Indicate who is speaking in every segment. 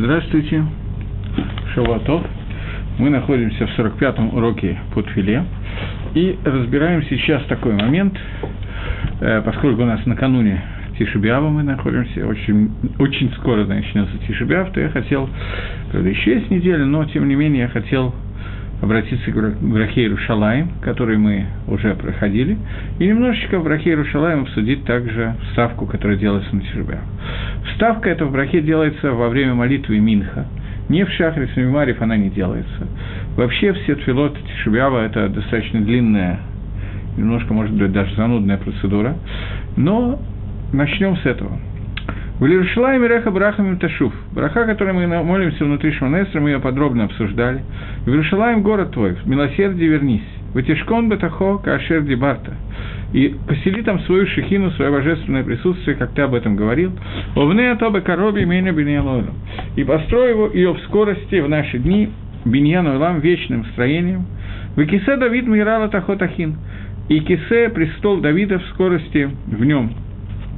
Speaker 1: Здравствуйте, Шавуатов. Мы находимся в 45-м уроке под филе и разбираем сейчас такой момент, э, поскольку у нас накануне Тишебиава мы находимся, очень, очень скоро начнется Тишебиав, то я хотел, правда, еще есть неделя, но тем не менее я хотел обратиться к Брахейру Шалаем, который мы уже проходили, и немножечко в Брахейру Шалаем обсудить также ставку, которая делается на Тишебиав. Ставка эта в брахе делается во время молитвы Минха. Не в Шахре Мимарев она не делается. Вообще все тфилот Тишебиава – это достаточно длинная, немножко, может быть, даже занудная процедура. Но начнем с этого. В Иерушалайме Реха Брахамим Ташуф. Браха, которой мы молимся внутри Шманесра, мы ее подробно обсуждали. В Иерушалайм город твой, милосердие вернись. Ватишкон Бетахо Кашер Дибарта. И посели там свою шехину, свое божественное присутствие, как ты об этом говорил. Овне Атобе Короби Меня Беньялойлом. И построй его ее в скорости в наши дни, Беньяну Илам, вечным строением. Векисе Давид Мирала Тахотахин. И Кисе, престол Давида в скорости в нем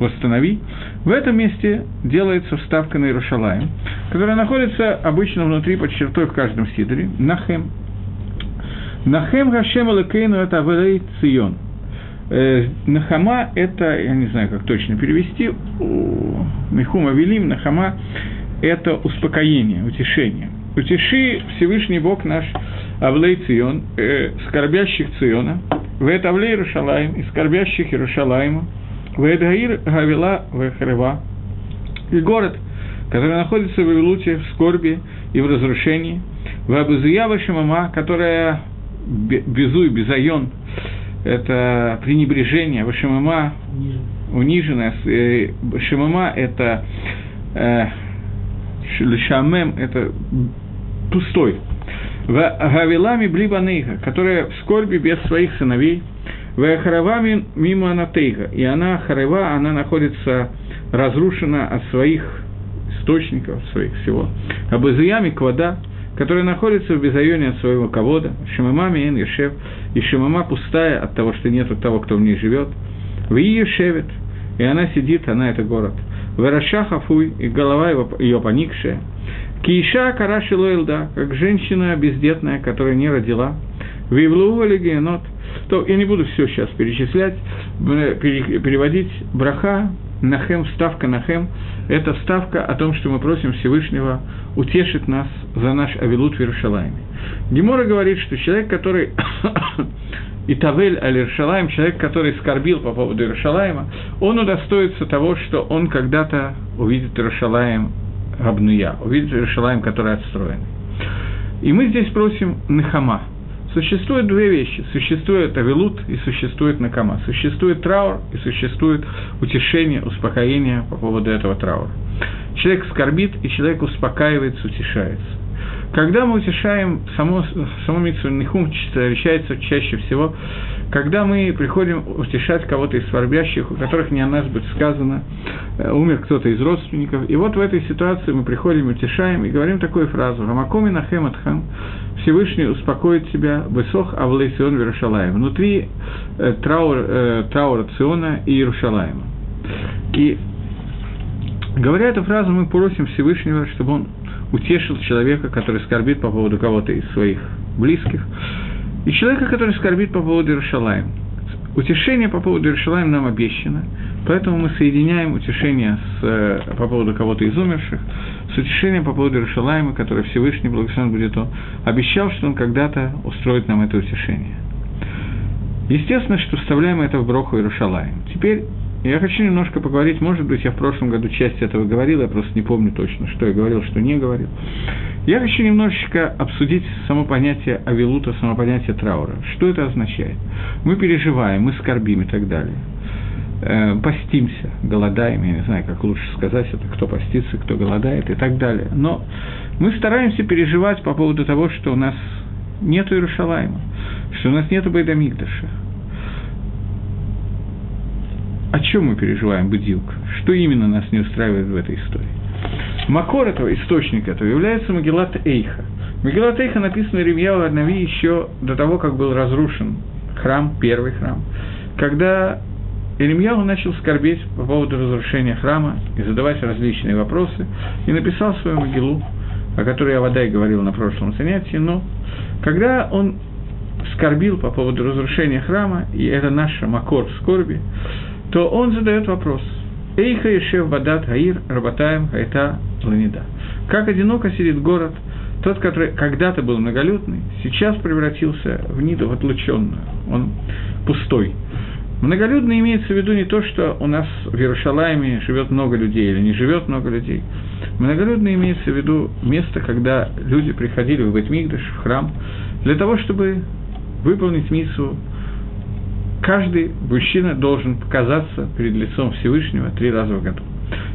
Speaker 1: восстанови. В этом месте делается вставка на Иерушалаем, которая находится обычно внутри под чертой в каждом сидоре, Нахем. Нахем Гашем Алекейну – это Авелей Цион. Э, Нахама – это, я не знаю, как точно перевести, Михума Велим, Нахама – это успокоение, утешение. Утеши Всевышний Бог наш Авлей Цион, э, скорбящих Циона, в это Авлей Иерушалаем, и скорбящих Иерушалаема, Вэдгаир Гавила Вехрева. И город, который находится в Вавилуте, в скорби и в разрушении. Вабузия Вашимама, которая безуй, безайон, это пренебрежение, Вашимама униженная, э, Шимама – это э, Шамем – это пустой. В Гавилами Блибаныха, которая в скорби без своих сыновей – Вехарава мимо Анатейга. И она, Харева, она находится разрушена от своих источников, своих всего. Абазиями Квада, которая находится в безайоне от своего ковода, Шимама Миен Ешев, и Шимама пустая от того, что нет того, кто в ней живет. В ее шевет, и она сидит, она это город. Вераша Хафуй, и голова его, ее поникшая. Кииша Караши Лоэлда, как женщина бездетная, которая не родила. Вивлува Легенот – то я не буду все сейчас перечислять, переводить браха, Нахем, вставка Нахем, это вставка о том, что мы просим Всевышнего утешить нас за наш Авилут в Иерушалайме. Гемора говорит, что человек, который Итавель Аль-Иршалаем, человек, который скорбил по поводу Иерушалаема, он удостоится того, что он когда-то увидит Иерушалаем Габнуя, увидит Иерушалаем, который отстроен. И мы здесь просим Нахама – Существуют две вещи. Существует авилут и существует накама. Существует траур и существует утешение, успокоение по поводу этого траура. Человек скорбит, и человек успокаивается, утешается. Когда мы утешаем, само, само Митсу встречается чаще всего, когда мы приходим утешать кого-то из скорбящих, у которых не о нас будет сказано, э, умер кто-то из родственников, и вот в этой ситуации мы приходим, утешаем и говорим такую фразу. «Рамакоми нахем атхам» Всевышний успокоит тебя, «Высох авлей Сион Верушалаем» внутри э, траур, э, траура Циона и Иерушалаема. И говоря эту фразу, мы просим Всевышнего, чтобы он утешил человека, который скорбит по поводу кого-то из своих близких, и человека, который скорбит по поводу Иерушалаем. Утешение по поводу Иерушалаем нам обещано, поэтому мы соединяем утешение с, э, по поводу кого-то из умерших с утешением по поводу Иерушалаема, который Всевышний, благословен будет он, обещал, что он когда-то устроит нам это утешение. Естественно, что вставляем это в Броху Иерушалаем. Теперь я хочу немножко поговорить, может быть, я в прошлом году часть этого говорил, я просто не помню точно, что я говорил, что не говорил. Я хочу немножечко обсудить само понятие авилута, само понятие траура. Что это означает? Мы переживаем, мы скорбим и так далее. Э, постимся, голодаем, я не знаю, как лучше сказать это, кто постится, кто голодает и так далее. Но мы стараемся переживать по поводу того, что у нас нет Иерушалайма, что у нас нет Байдамигдаша, о чем мы переживаем, Бедилк? Что именно нас не устраивает в этой истории? Макор этого, источник этого, является Магеллат Эйха. Магеллат Эйха написано Ремьяу Аднави еще до того, как был разрушен храм, первый храм, когда Иеремьяу начал скорбеть по поводу разрушения храма и задавать различные вопросы, и написал свою могилу, о которой я вода и говорил на прошлом занятии, но когда он скорбил по поводу разрушения храма, и это наш макор скорби, то он задает вопрос. Эйха Ешев Бадат Гаир Работаем Хайта Ланида. Как одиноко сидит город, тот, который когда-то был многолюдный, сейчас превратился в ниду, в отлученную. Он пустой. Многолюдно имеется в виду не то, что у нас в Иерушалайме живет много людей или не живет много людей. Многолюдно имеется в виду место, когда люди приходили в Бетмигдаш, в храм, для того, чтобы выполнить миссу. Каждый мужчина должен показаться перед лицом Всевышнего три раза в году.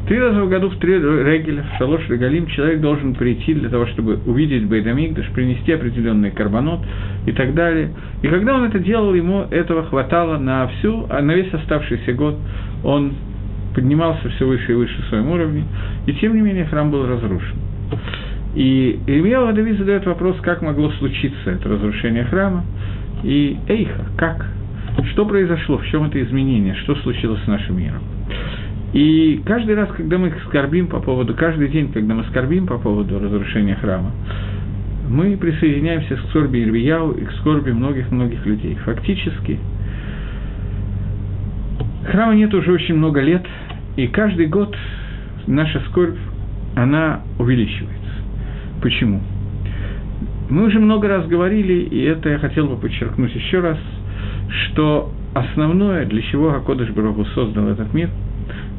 Speaker 1: Три раза в году в три регеля, в шалош регалим, человек должен прийти для того, чтобы увидеть Бейдамигдаш, принести определенный карбонот и так далее. И когда он это делал, ему этого хватало на всю, а на весь оставшийся год он поднимался все выше и выше в своем уровне, и тем не менее храм был разрушен. И Илья Давид задает вопрос, как могло случиться это разрушение храма, и Эйха, как? Что произошло, в чем это изменение, что случилось с нашим миром? И каждый раз, когда мы скорбим по поводу, каждый день, когда мы скорбим по поводу разрушения храма, мы присоединяемся к скорби Ильяу и к скорби многих-многих людей. Фактически, храма нет уже очень много лет, и каждый год наша скорбь, она увеличивается. Почему? Мы уже много раз говорили, и это я хотел бы подчеркнуть еще раз, что основное, для чего Акодыш Барагу создал этот мир –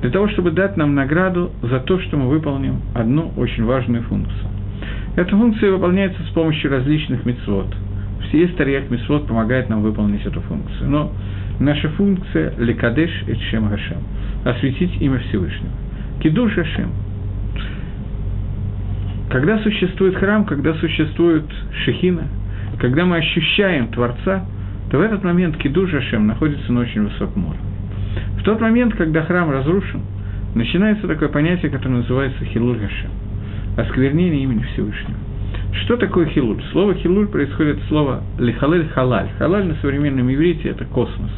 Speaker 1: для того, чтобы дать нам награду за то, что мы выполним одну очень важную функцию. Эта функция выполняется с помощью различных мецвод. Все есть тарьях мецвод помогает нам выполнить эту функцию. Но наша функция – лекадеш и чем гашем – осветить имя Всевышнего. Кидуш Гашем. Когда существует храм, когда существует шехина, когда мы ощущаем Творца, то в этот момент Кидуш Гашем находится на очень высоком уровне тот момент, когда храм разрушен, начинается такое понятие, которое называется хилуль Гашем, осквернение имени Всевышнего. Что такое хилуль? Слово хилуль происходит от слова лихалель халаль. Халаль на современном иврите – это космос.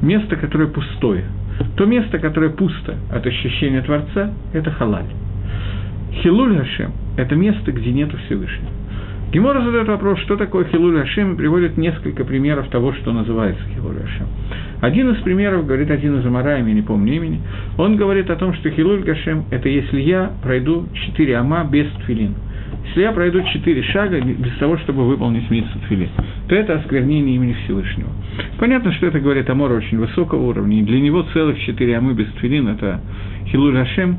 Speaker 1: Место, которое пустое. То место, которое пусто от ощущения Творца – это халаль. Хилуль Гашем – это место, где нет Всевышнего. Гемора задает вопрос, что такое Хилуль Ашем, и приводит несколько примеров того, что называется Хилуль Ашем. Один из примеров, говорит один из Амараем, я не помню имени, он говорит о том, что Хилуль Гашем – это если я пройду четыре ама без тфилин. Если я пройду четыре шага без того, чтобы выполнить митсу тфилин, то это осквернение имени Всевышнего. Понятно, что это говорит Амор очень высокого уровня, и для него целых четыре амы без тфилин – это Хилуль Гашем,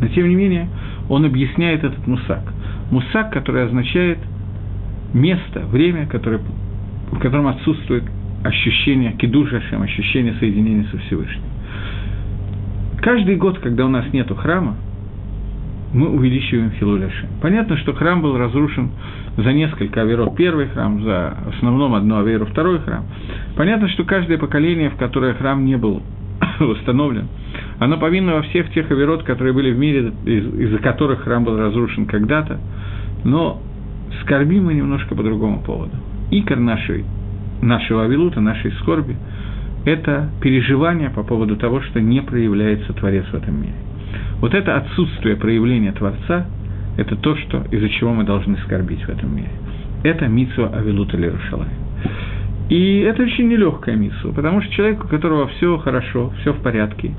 Speaker 1: но тем не менее он объясняет этот мусак – мусак, который означает место, время, которое, в котором отсутствует ощущение кидушашем, ощущение соединения со Всевышним. Каждый год, когда у нас нет храма, мы увеличиваем Хилуляшем. Понятно, что храм был разрушен за несколько аверов первый храм, за основном одну аверу второй храм. Понятно, что каждое поколение, в которое храм не был восстановлен, оно повинно во всех тех аверот, которые были в мире, из- из-за которых храм был разрушен когда-то, но скорбим мы немножко по другому поводу. Икор нашей, нашего авилута, нашей скорби – это переживание по поводу того, что не проявляется Творец в этом мире. Вот это отсутствие проявления Творца – это то, что, из-за чего мы должны скорбить в этом мире. Это митсва Авилута Лерушалай. И это очень нелегкая миссия, потому что человек, у которого все хорошо, все в порядке,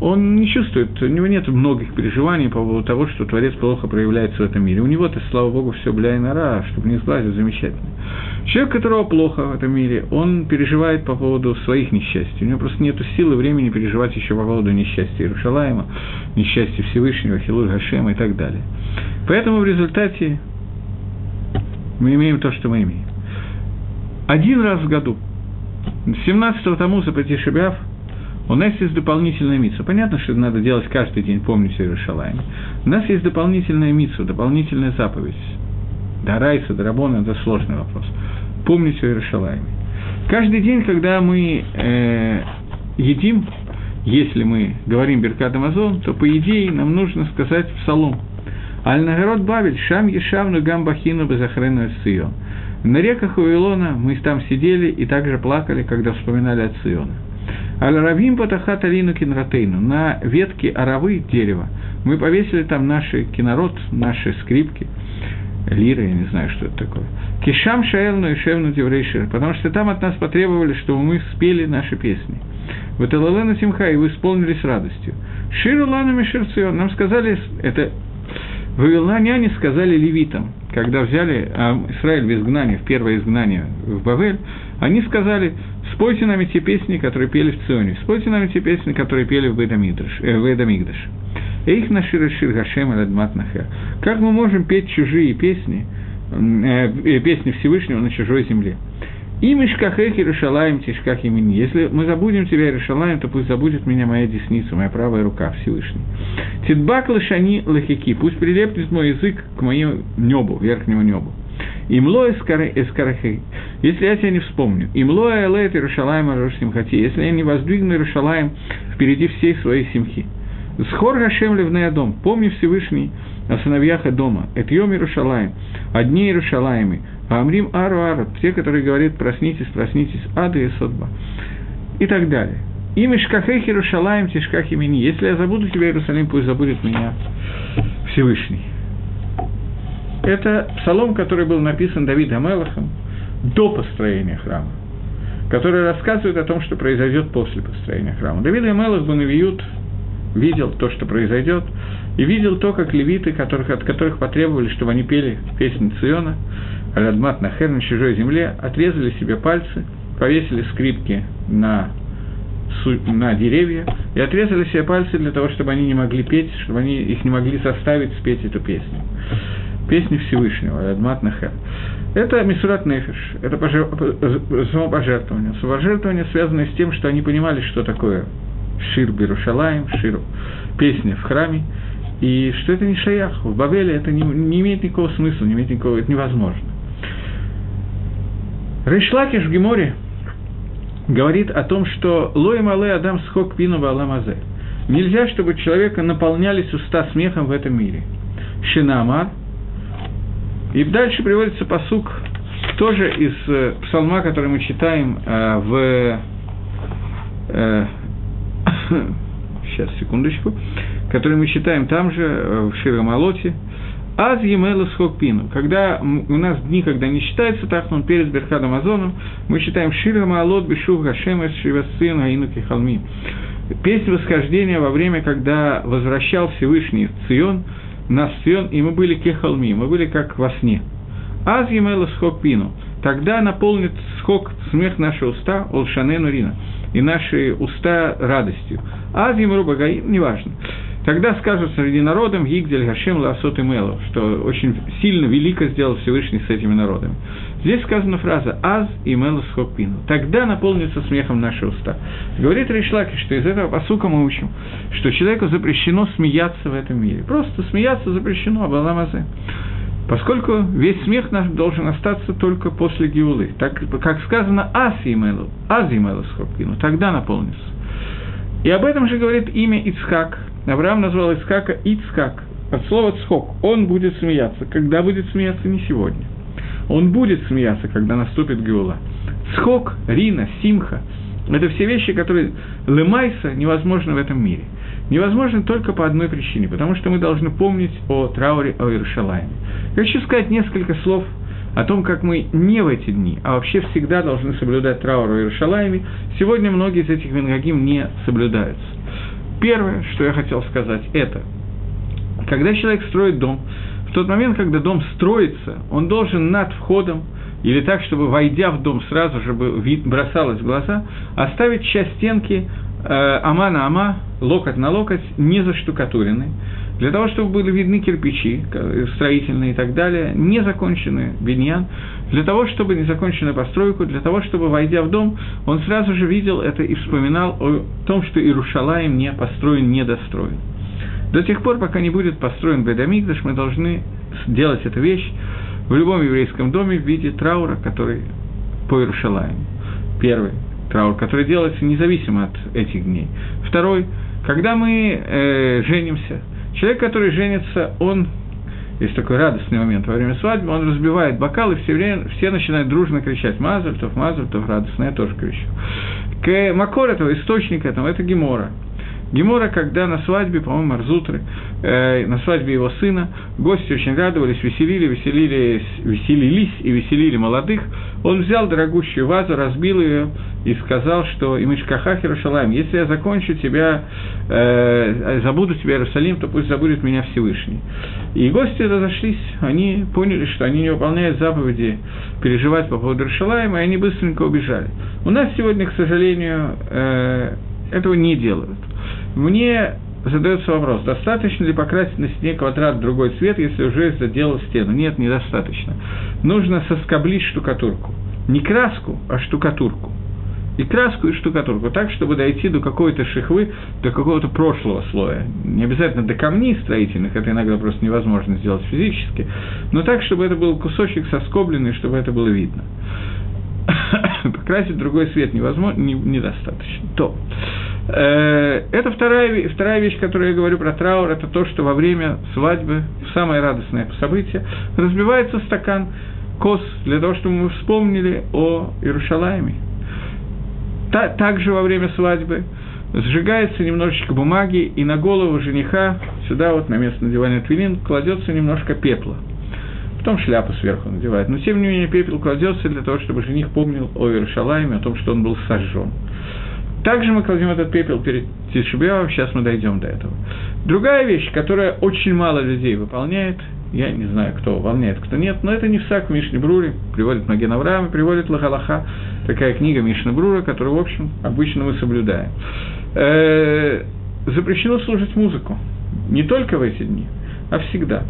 Speaker 1: он не чувствует, у него нет многих переживаний по поводу того, что Творец плохо проявляется в этом мире. У него-то, слава Богу, все бля и нора, чтобы не сглазить, замечательно. Человек, которого плохо в этом мире, он переживает по поводу своих несчастий. У него просто нет силы, времени переживать еще по поводу несчастья Иерушалаема, несчастья Всевышнего, Хилур Гашема и так далее. Поэтому в результате мы имеем то, что мы имеем один раз в году, 17-го Тамуза по Тишебяв, у нас есть дополнительная митса. Понятно, что надо делать каждый день, помнить о Иерушалайме. У нас есть дополнительная митса, дополнительная заповедь. Дарайса, Дарабона – это сложный вопрос. Помнить о Иерушалайме. Каждый день, когда мы э, едим, если мы говорим Беркат Амазон, то, по идее, нам нужно сказать псалом. Аль-Нагород Бавель, Шам Ешавну Гамбахину Безахрену Эсцион. На реках Вавилона мы там сидели и также плакали, когда вспоминали от Сиона. Аль-Равим Патахат Алину Кинратейну. На ветке аравы дерева мы повесили там наши кинород, наши скрипки, лиры, я не знаю, что это такое. Кишам Шаэлну и Шевну Деврейшир, потому что там от нас потребовали, чтобы мы спели наши песни. В Эталалена Тимха, и вы исполнили с радостью. Ширу Лану Мишерцион, нам сказали, это Вавилоняне сказали левитам, когда взяли а, Израиль в изгнание, в первое изгнание в Бавель, они сказали, спойте нам те песни, которые пели в Ционе, спойте нам те песни, которые пели в Эдамигдаш. Э, их наши Шир Гашем Адмат Нахер. Как мы можем петь чужие песни, э, э, песни Всевышнего на чужой земле? И Мишкахех Иерушалаем Тишках имени. Если мы забудем тебя, Иерушалаем, то пусть забудет меня моя десница, моя правая рука Всевышний. Тидбак лашани лахики. Пусть прилепнет мой язык к моему небу, верхнему небу. Имло эскарахей. Если я тебя не вспомню. Имло элет Иерушалаем Арош Симхати. Если я не воздвигну Иерушалаем впереди всей своей симхи. Схор Гашем Левнея дом. Помни Всевышний о сыновьях дома. Это Йом Иерушалаем. Одни Иерушалаемы. Амрим Ару Ару, те, которые говорят, проснитесь, проснитесь, Ада и Содба, и так далее. И Мишкахех Иерушалаем Тишках имени. Если я забуду тебя, Иерусалим, пусть забудет меня Всевышний. Это псалом, который был написан Давидом Амелахом до построения храма, который рассказывает о том, что произойдет после построения храма. Давид Амелах Банавиют видел то, что произойдет, и видел то, как левиты, которых, от которых потребовали, чтобы они пели песни Циона, Радмат Нахер на чужой земле, отрезали себе пальцы, повесили скрипки на, на деревья и отрезали себе пальцы для того, чтобы они не могли петь, чтобы они их не могли заставить спеть эту песню. Песни Всевышнего, Радмат Нахер. Это Мисурат Нефиш, это пожер... самопожертвование. Самопожертвование, связанное с тем, что они понимали, что такое Шир Берушалаем, Шир, песня в храме, и что это не шаях. В Бавеле это не, не имеет никакого смысла, не имеет никакого, это невозможно. Рейшлакиш в Геморе говорит о том, что лоем але адам схок пину валамазе. Нельзя, чтобы человека наполнялись уста смехом в этом мире. Шинамар. И дальше приводится посук тоже из э, псалма, который мы читаем э, в... Э, сейчас, секундочку. Который мы читаем там же, э, в Ширамалоте. Аз Емелу Схокпину. Когда у нас дни, когда не считается Тахнун перед Берхадом Азоном, мы читаем Шира Маалот Бешух Гашем Шивасин Аинуки Халми. Песнь восхождения во время, когда возвращал Всевышний Цион, нас в Цион, и мы были кехалми, мы были как во сне. Аз Емелу Схокпину. Тогда наполнит схок смех наши уста, Олшане Нурина, и наши уста радостью. Аз Емру Багаим, неважно. Тогда скажут среди народом Гигдель Гашем Ласот и Мелов, что очень сильно велико сделал Всевышний с этими народами. Здесь сказана фраза «Аз и Мелос Хопину». Тогда наполнится смехом наши уста. Говорит Ришлаки, что из этого посука мы учим, что человеку запрещено смеяться в этом мире. Просто смеяться запрещено, Абаламазе. Поскольку весь смех наш должен остаться только после Геулы. Так, как сказано «Аз и Мелос Хопину», тогда наполнится. И об этом же говорит имя Ицхак – Авраам назвал Ицхака Ицхак, от слова «цхок». Он будет смеяться. Когда будет смеяться? Не сегодня. Он будет смеяться, когда наступит Геула. Цхок, Рина, Симха – это все вещи, которые лымайса невозможно в этом мире. Невозможно только по одной причине, потому что мы должны помнить о трауре о Иерушалайме. Хочу сказать несколько слов о том, как мы не в эти дни, а вообще всегда должны соблюдать траур о Иерушалайме. Сегодня многие из этих вингагим не соблюдаются. Первое, что я хотел сказать, это, когда человек строит дом, в тот момент, когда дом строится, он должен над входом, или так, чтобы, войдя в дом, сразу же бросалось в глаза, оставить часть стенки э, ама на ама, локоть на локоть, не заштукатуренной, для того, чтобы были видны кирпичи строительные и так далее, не законченный биньян, для того, чтобы не законченную постройку, для того, чтобы, войдя в дом, он сразу же видел это и вспоминал о том, что Иерушалаем не построен, не достроен. До тех пор, пока не будет построен Бедамикдаш, мы должны сделать эту вещь в любом еврейском доме в виде траура, который по Иерушалаему. Первый траур, который делается независимо от этих дней. Второй, когда мы э, женимся, человек, который женится, он есть такой радостный момент во время свадьбы, он разбивает бокал, и все, время, все начинают дружно кричать «Мазальтов, Мазальтов», радостно, я тоже кричу. К Макор этого, источник этого, это Гемора. Гемора, когда на свадьбе, по-моему, Марзутры, э, на свадьбе его сына, гости очень радовались, веселили, веселились, веселились и веселили молодых, он взял дорогущую вазу, разбил ее и сказал, что «Имишкаха Херушалаем, если я закончу тебя, э, забуду тебя, Иерусалим, то пусть забудет меня Всевышний». И гости разошлись, они поняли, что они не выполняют заповеди переживать по поводу Иерушалаема, и они быстренько убежали. У нас сегодня, к сожалению, э, этого не делают. Мне задается вопрос, достаточно ли покрасить на стене квадрат другой цвет, если уже заделал стену? Нет, недостаточно. Нужно соскоблить штукатурку. Не краску, а штукатурку. И краску, и штукатурку, так, чтобы дойти до какой-то шихвы, до какого-то прошлого слоя. Не обязательно до камней строительных, это иногда просто невозможно сделать физически, но так, чтобы это был кусочек соскобленный, чтобы это было видно. Покрасить другой цвет невозможно, не, недостаточно. То. Э, это вторая, вторая вещь, которую я говорю про траур, это то, что во время свадьбы, самое радостное событие, разбивается стакан кос для того, чтобы мы вспомнили о Иерушалайме. Та, также во время свадьбы сжигается немножечко бумаги, и на голову жениха, сюда вот на место надевания твилин, кладется немножко пепла. Потом шляпу сверху надевает. Но, тем не менее, пепел кладется для того, чтобы жених помнил о Иерушалайме, о том, что он был сожжен. Также мы кладем этот пепел перед Тишебиавом, сейчас мы дойдем до этого. Другая вещь, которая очень мало людей выполняет, я не знаю, кто выполняет, кто нет, но это не всак в Мишне Бруре, приводит Маген Авраам, приводит Лахалаха, такая книга Мишна Брура, которую, в общем, обычно мы соблюдаем. Э, запрещено слушать музыку, не только в эти дни, а всегда.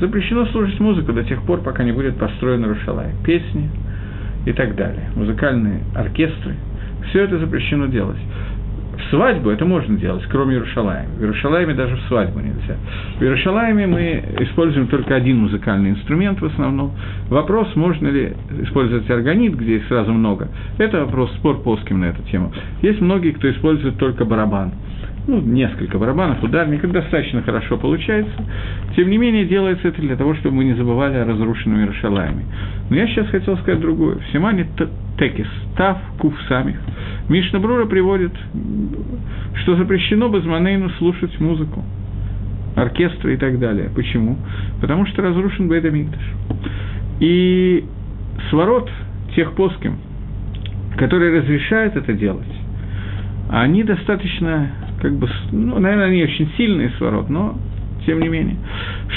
Speaker 1: Запрещено слушать музыку до тех пор, пока не будет построен Рушалай. Песни и так далее, музыкальные оркестры – все это запрещено делать. В свадьбу это можно делать, кроме Иерушалаема. В Иерушалаеме даже в свадьбу нельзя. В Иерушалаеме мы используем только один музыкальный инструмент в основном. Вопрос, можно ли использовать органит, где их сразу много, это вопрос спор плоским на эту тему. Есть многие, кто использует только барабан ну, несколько барабанов, ударников, достаточно хорошо получается. Тем не менее, делается это для того, чтобы мы не забывали о разрушенном Иерушалайме. Но я сейчас хотел сказать другое. В Симане Текис, Тав, Куф самих. Мишна Брура приводит, что запрещено Базманейну слушать музыку, оркестры и так далее. Почему? Потому что разрушен Бейдамикташ. И сворот тех плоским, которые разрешают это делать, они достаточно как бы, ну, наверное, они очень сильные сворот, но тем не менее.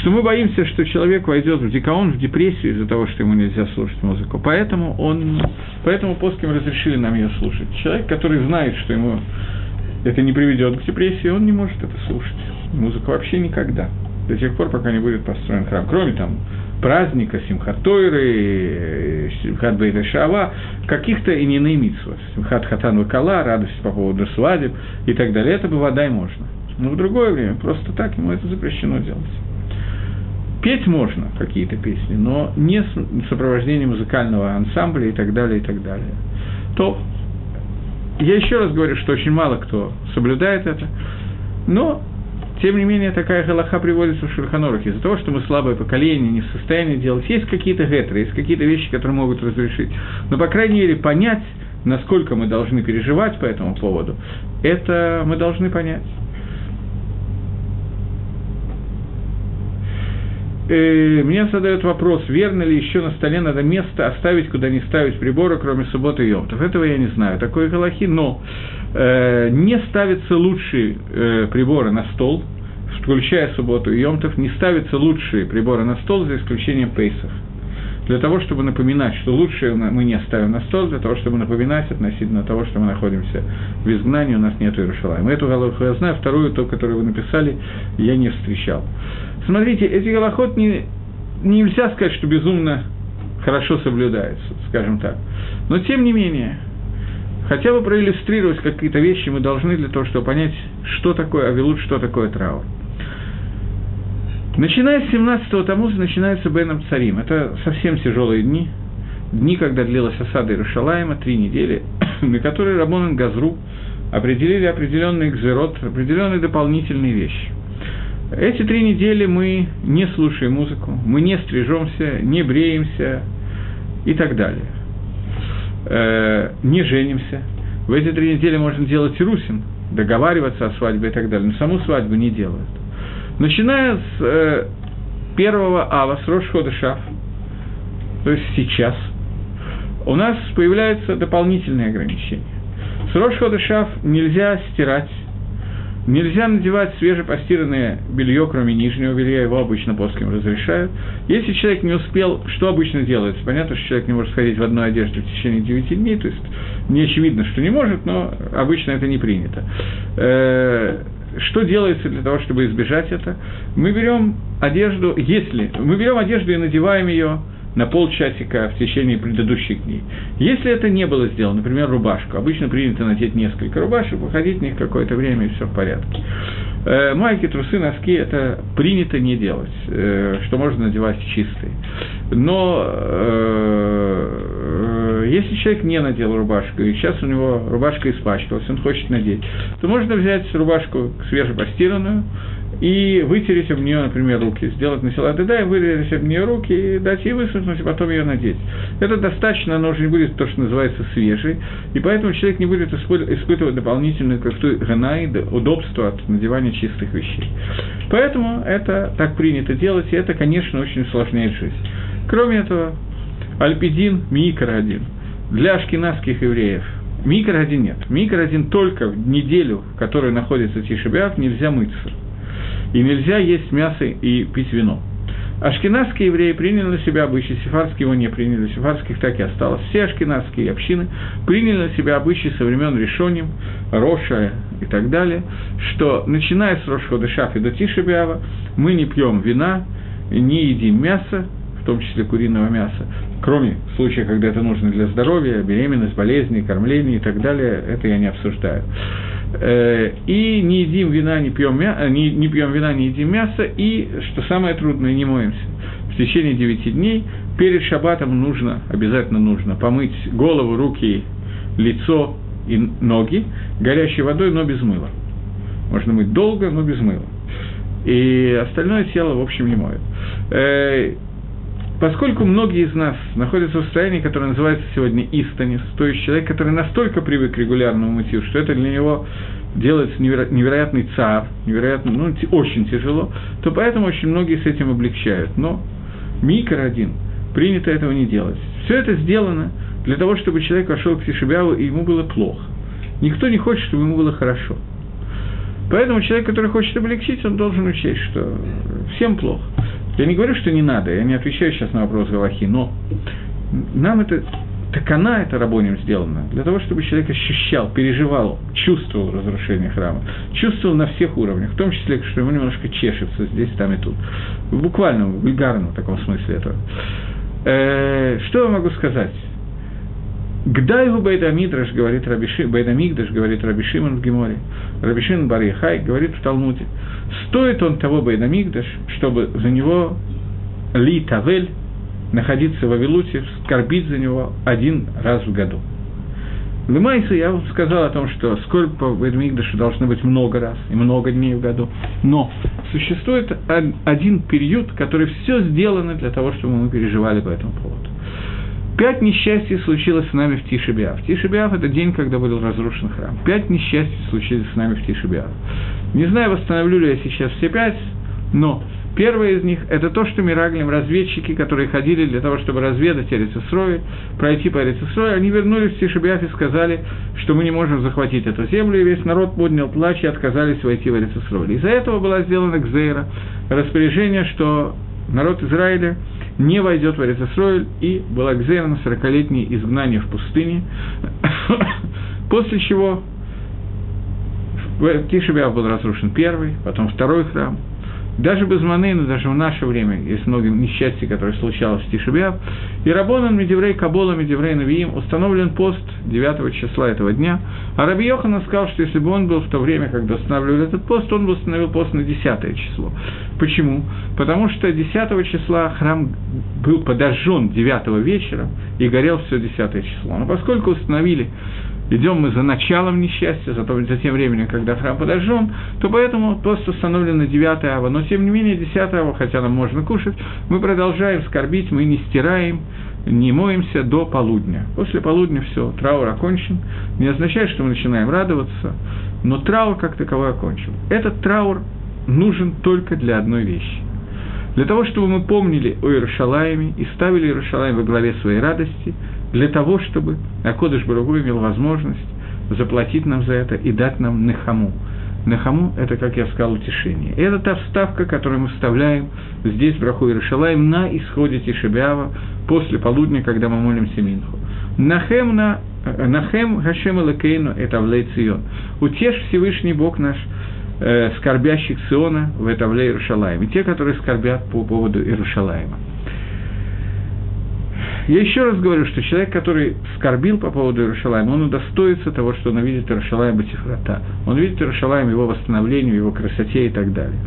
Speaker 1: Что мы боимся, что человек войдет в дикаон, в депрессию из-за того, что ему нельзя слушать музыку. Поэтому он, поэтому плоским разрешили нам ее слушать. Человек, который знает, что ему это не приведет к депрессии, он не может это слушать. Музыку вообще никогда. До тех пор, пока не будет построен храм. Кроме там праздника, Симхатойры, Симхат Бейта Шава, каких-то и не митцвот, Симхат Хатан Вакала, радость по поводу свадеб и так далее, это бы вода и можно. Но в другое время просто так ему это запрещено делать. Петь можно какие-то песни, но не с сопровождением музыкального ансамбля и так далее, и так далее. То я еще раз говорю, что очень мало кто соблюдает это, но тем не менее, такая галаха приводится в Шульханорухе. Из-за того, что мы слабое поколение, не в состоянии делать, есть какие-то гетры, есть какие-то вещи, которые могут разрешить. Но, по крайней мере, понять, насколько мы должны переживать по этому поводу, это мы должны понять. Э, мне задают вопрос, верно ли еще на столе надо место оставить, куда не ставить приборы, кроме субботы и йомтов. Этого я не знаю, такой галахи, но э, не ставятся лучшие э, приборы на стол, включая субботу и йомтов, не ставятся лучшие приборы на стол, за исключением пейсов. Для того, чтобы напоминать, что лучшее мы не ставим на стол, для того, чтобы напоминать относительно того, что мы находимся в изгнании, у нас нет Иерушалаема. Эту галаху я знаю, вторую, ту, которую вы написали, я не встречал. Смотрите, эти голоход не, нельзя сказать, что безумно хорошо соблюдаются, скажем так. Но тем не менее, хотя бы проиллюстрировать какие-то вещи мы должны для того, чтобы понять, что такое авилут, что такое траур. Начиная с 17-го Тамуза начинается Беном Царим. Это совсем тяжелые дни. Дни, когда длилась осада Иерушалаема, три недели, на которые Рабонан Газру определили определенный экзерот, определенные дополнительные вещи. Эти три недели мы не слушаем музыку, мы не стрижемся, не бреемся и так далее. Э, не женимся. В эти три недели можно делать русин, договариваться о свадьбе и так далее, но саму свадьбу не делают. Начиная с э, первого ава, с Рошхода Шаф, то есть сейчас, у нас появляются дополнительные ограничения. С Рошхода Шаф нельзя стирать Нельзя надевать свежепостиранное белье, кроме нижнего белья, его обычно плоским разрешают. Если человек не успел, что обычно делается? Понятно, что человек не может ходить в одной одежде в течение 9 дней, то есть не очевидно, что не может, но обычно это не принято. Э, что делается для того, чтобы избежать это? Мы берем одежду, если мы берем одежду и надеваем ее на полчасика в течение предыдущих дней. Если это не было сделано, например, рубашку, обычно принято надеть несколько рубашек, выходить в них какое-то время, и все в порядке. Э, майки, трусы, носки – это принято не делать, э, что можно надевать чистые. Но э, если человек не надел рубашку, и сейчас у него рубашка испачкалась, он хочет надеть, то можно взять рубашку свежепостиранную, и вытереть об нее, например, руки, сделать на села да, и вытереть об нее руки, и дать ей высохнуть, и потом ее надеть. Это достаточно, она уже не будет то, что называется свежей, и поэтому человек не будет испытывать дополнительную как-то ганаид, удобство от надевания чистых вещей. Поэтому это так принято делать, и это, конечно, очень усложняет жизнь. Кроме этого, альпидин, микро один. Для ашкенадских евреев микро один нет. Микро один только в неделю, в которой находится Тишебиав, нельзя мыться и нельзя есть мясо и пить вино. Ашкенадские евреи приняли на себя обычаи, сефарские его не приняли, сефарских так и осталось. Все ашкенадские общины приняли на себя обычаи со времен Решоним, Роша и так далее, что начиная с Рошхода Шафи до Тишебиава мы не пьем вина, не едим мясо, в том числе куриного мяса, кроме случая, когда это нужно для здоровья, беременность, болезни, кормление и так далее, это я не обсуждаю. Э, и не едим вина, не пьем. Э, не, не пьем вина, не едим мясо, и, что самое трудное, не моемся. В течение девяти дней перед шаббатом нужно, обязательно нужно помыть голову, руки, лицо и ноги горячей водой, но без мыла. Можно мыть долго, но без мыла. И остальное тело, в общем, не моет. Поскольку многие из нас находятся в состоянии, которое называется сегодня истанис, то есть человек, который настолько привык к регулярному мытью, что это для него делается неверо- невероятный цар, невероятно, ну, очень тяжело, то поэтому очень многие с этим облегчают. Но микро один, принято этого не делать. Все это сделано для того, чтобы человек вошел к Тишебяву, и ему было плохо. Никто не хочет, чтобы ему было хорошо. Поэтому человек, который хочет облегчить, он должен учесть, что всем плохо. Я не говорю, что не надо, я не отвечаю сейчас на вопрос Галахи, но нам это, так она это рабоним сделана, для того, чтобы человек ощущал, переживал, чувствовал разрушение храма, чувствовал на всех уровнях, в том числе, что ему немножко чешется здесь, там и тут. Буквально, в вульгарном таком смысле этого. Э, что я могу сказать? Гдайгу Байдамидраш, говорит Рабиши, Байдамигдаш, говорит Рабишиман в Геморе, Рабишин Барихай говорит в Талмуде, стоит он того Байдамигдаш, чтобы за него Ли Тавель находиться в Авилуте, скорбить за него один раз в году. Лымайса я вам сказал о том, что сколько по Байдамигдашу должно быть много раз и много дней в году. Но существует один период, который все сделано для того, чтобы мы переживали по этому поводу. Пять несчастий случилось с нами в Тишебиав. Тишебиав – это день, когда был разрушен храм. Пять несчастий случились с нами в Тишебиав. Не знаю, восстановлю ли я сейчас все пять, но первое из них – это то, что Мираглим, разведчики, которые ходили для того, чтобы разведать Эрицесрой, пройти по Эрицесрой, они вернулись в Тишебиав и сказали, что мы не можем захватить эту землю, и весь народ поднял плач и отказались войти в Эрицесрой. Из-за этого была сделана Гзейра, распоряжение, что народ Израиля – не войдет в Эрицесройль, и была Гзейрна 40-летнее изгнание в пустыне, после чего в Тишебиав был разрушен первый, потом второй храм – даже без Манейна, даже в наше время есть много несчастий, которые случалось в Тишебиав. И Рабонан Медеврей Кабола Медеврей Навиим установлен пост 9 числа этого дня. А Раби Йоханан сказал, что если бы он был в то время, когда устанавливали этот пост, он бы установил пост на 10 число. Почему? Потому что 10 числа храм был подожжен 9 вечера и горел все 10 число. Но поскольку установили идем мы за началом несчастья, за, то, за тем временем, когда храм подожжен, то поэтому пост установлен на 9 ава. Но тем не менее 10 ава, хотя нам можно кушать, мы продолжаем скорбить, мы не стираем, не моемся до полудня. После полудня все, траур окончен. Не означает, что мы начинаем радоваться, но траур как таковой окончен. Этот траур нужен только для одной вещи. Для того, чтобы мы помнили о Иерушалаеме и ставили Иерушалаем во главе своей радости, для того, чтобы Акодыш Барагу имел возможность заплатить нам за это и дать нам Нехаму. Нехаму – это, как я сказал, утешение. И это та вставка, которую мы вставляем здесь, в Браху Иерушалаем, на исходе Тишебиава, после полудня, когда мы молимся Минху. Нахем на Нахем Хашем Элакейну – это Авлей Утешь Всевышний Бог наш, э, скорбящих Сиона в Этавле Иерушалаем, и те, которые скорбят по поводу Иерушалаема. Я еще раз говорю, что человек, который скорбил по поводу Иерушалайма, он удостоится того, что он увидит Иерушалайм Батифрата. Он видит Иерушалайм, его восстановлению, его красоте и так далее.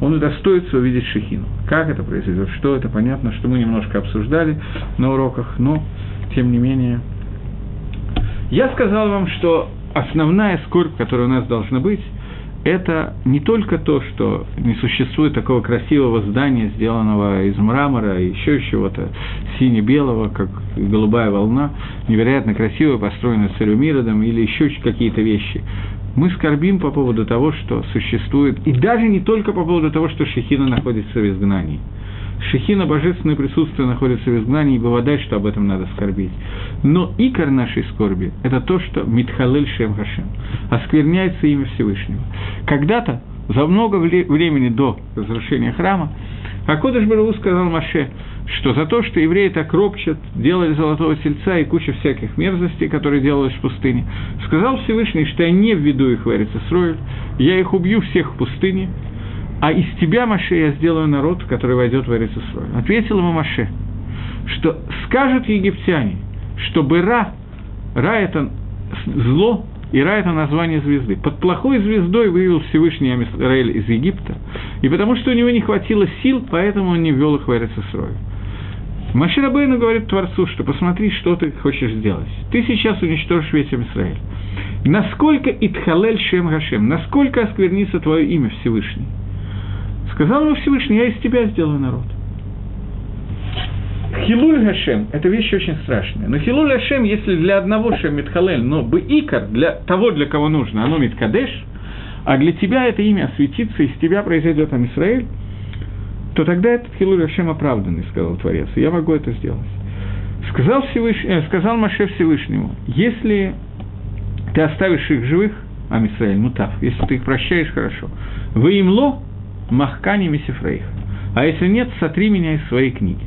Speaker 1: Он удостоится увидеть Шехину. Как это произойдет, что это, понятно, что мы немножко обсуждали на уроках, но, тем не менее. Я сказал вам, что основная скорбь, которая у нас должна быть, это не только то, что не существует такого красивого здания, сделанного из мрамора и еще чего-то сине-белого, как голубая волна, невероятно красивое, построенное царем Иродом или еще какие-то вещи. Мы скорбим по поводу того, что существует, и даже не только по поводу того, что Шехина находится в изгнании – Шехина, божественное присутствие, находится в изгнании, и бывает, что об этом надо скорбить. Но икор нашей скорби – это то, что Митхалель Шем Хашем, оскверняется имя Всевышнего. Когда-то, за много времени до разрушения храма, Акодыш Бараву сказал Маше, что за то, что евреи так ропчат, делали золотого тельца и куча всяких мерзостей, которые делались в пустыне, сказал Всевышний, что я не введу их в Эрицесройль, я их убью всех в пустыне, а из тебя, Маше, я сделаю народ, который войдет в Эрицесрой. Ответил ему Маше, что скажут египтяне, что Бера, Ра – это зло, и Ра – это название звезды. Под плохой звездой вывел Всевышний Израиль из Египта, и потому что у него не хватило сил, поэтому он не ввел их в Эрицесрой. Машир Абейну говорит Творцу, что посмотри, что ты хочешь сделать. Ты сейчас уничтожишь весь Израиль. Насколько Итхалель Шем Гашем, насколько осквернится твое имя Всевышний – Сказал ему Всевышний, я из тебя сделаю народ. Хилуль Гашем – это вещь очень страшная. Но Хилуль Гашем, если для одного Шем Митхалель, но бы Икар, для того, для кого нужно, оно Миткадеш, а для тебя это имя осветится, из тебя произойдет Амисраэль, то тогда этот Хилуль Гашем оправданный, сказал Творец, и я могу это сделать. Сказал, Всевышний, э, сказал Маше Всевышнему, если ты оставишь их живых, Амисраэль, мутав, если ты их прощаешь, хорошо, вы им ло, Махкани Мисифрейх. А если нет, сотри меня из своей книги.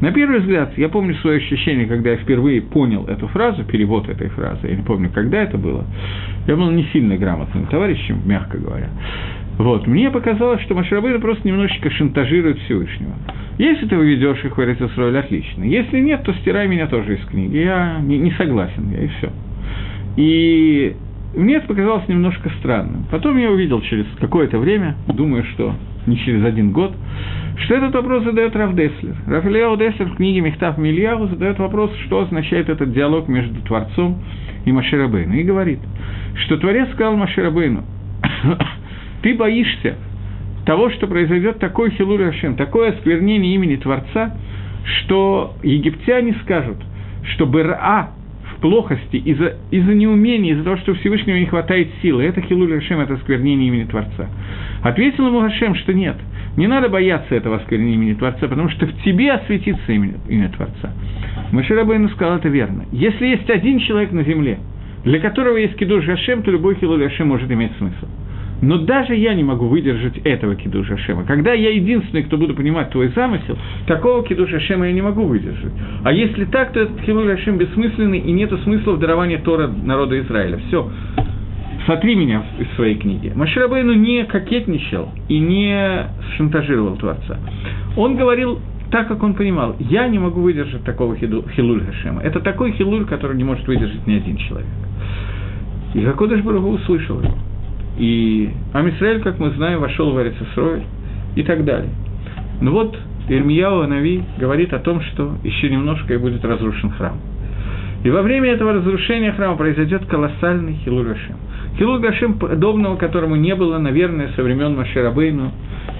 Speaker 1: На первый взгляд, я помню свое ощущение, когда я впервые понял эту фразу, перевод этой фразы, я не помню, когда это было. Я был не сильно грамотным товарищем, мягко говоря. Вот, мне показалось, что Маширабейна просто немножечко шантажирует Всевышнего. Если ты выведешь их в Эрицесроль, отлично. Если нет, то стирай меня тоже из книги. Я не, не согласен, я и все. И мне это показалось немножко странным. Потом я увидел через какое-то время, думаю, что не через один год, что этот вопрос задает Раф Деслер. Раф Ильяу Деслер в книге «Мехтав Мильяву» задает вопрос, что означает этот диалог между Творцом и Маширабейну. И говорит, что Творец сказал Маширабейну, ты боишься того, что произойдет такой хилур Ашем, такое осквернение имени Творца, что египтяне скажут, что Бера плохости, из-за из неумения, из-за того, что Всевышнего не хватает силы. Это Хилуль Хашем, это осквернение имени Творца. Ответил ему Хашем, что нет, не надо бояться этого осквернения имени Творца, потому что в тебе осветится имя, имя Творца. Маширабейну сказал это верно. Если есть один человек на земле, для которого есть кидуш Хашем, то любой Хилуль Хашем может иметь смысл. Но даже я не могу выдержать этого кидуша Шема. Когда я единственный, кто буду понимать твой замысел, такого кидуша Шема я не могу выдержать. А если так, то этот кидуш Шем бессмысленный, и нет смысла в даровании Тора народа Израиля. Все. Сотри меня из своей книги. Маширабейну не кокетничал и не шантажировал Творца. Он говорил так, как он понимал, я не могу выдержать такого хилуль Хашема. Это такой хилуль, который не может выдержать ни один человек. И Гакодыш Барагу услышал его. И Амисраэль, как мы знаем, вошел в Эрицесрой и так далее. Но вот Ирмияу Нави говорит о том, что еще немножко и будет разрушен храм. И во время этого разрушения храма произойдет колоссальный хилурашем. Хилул Гашем, подобного которому не было, наверное, со времен Маширабейну,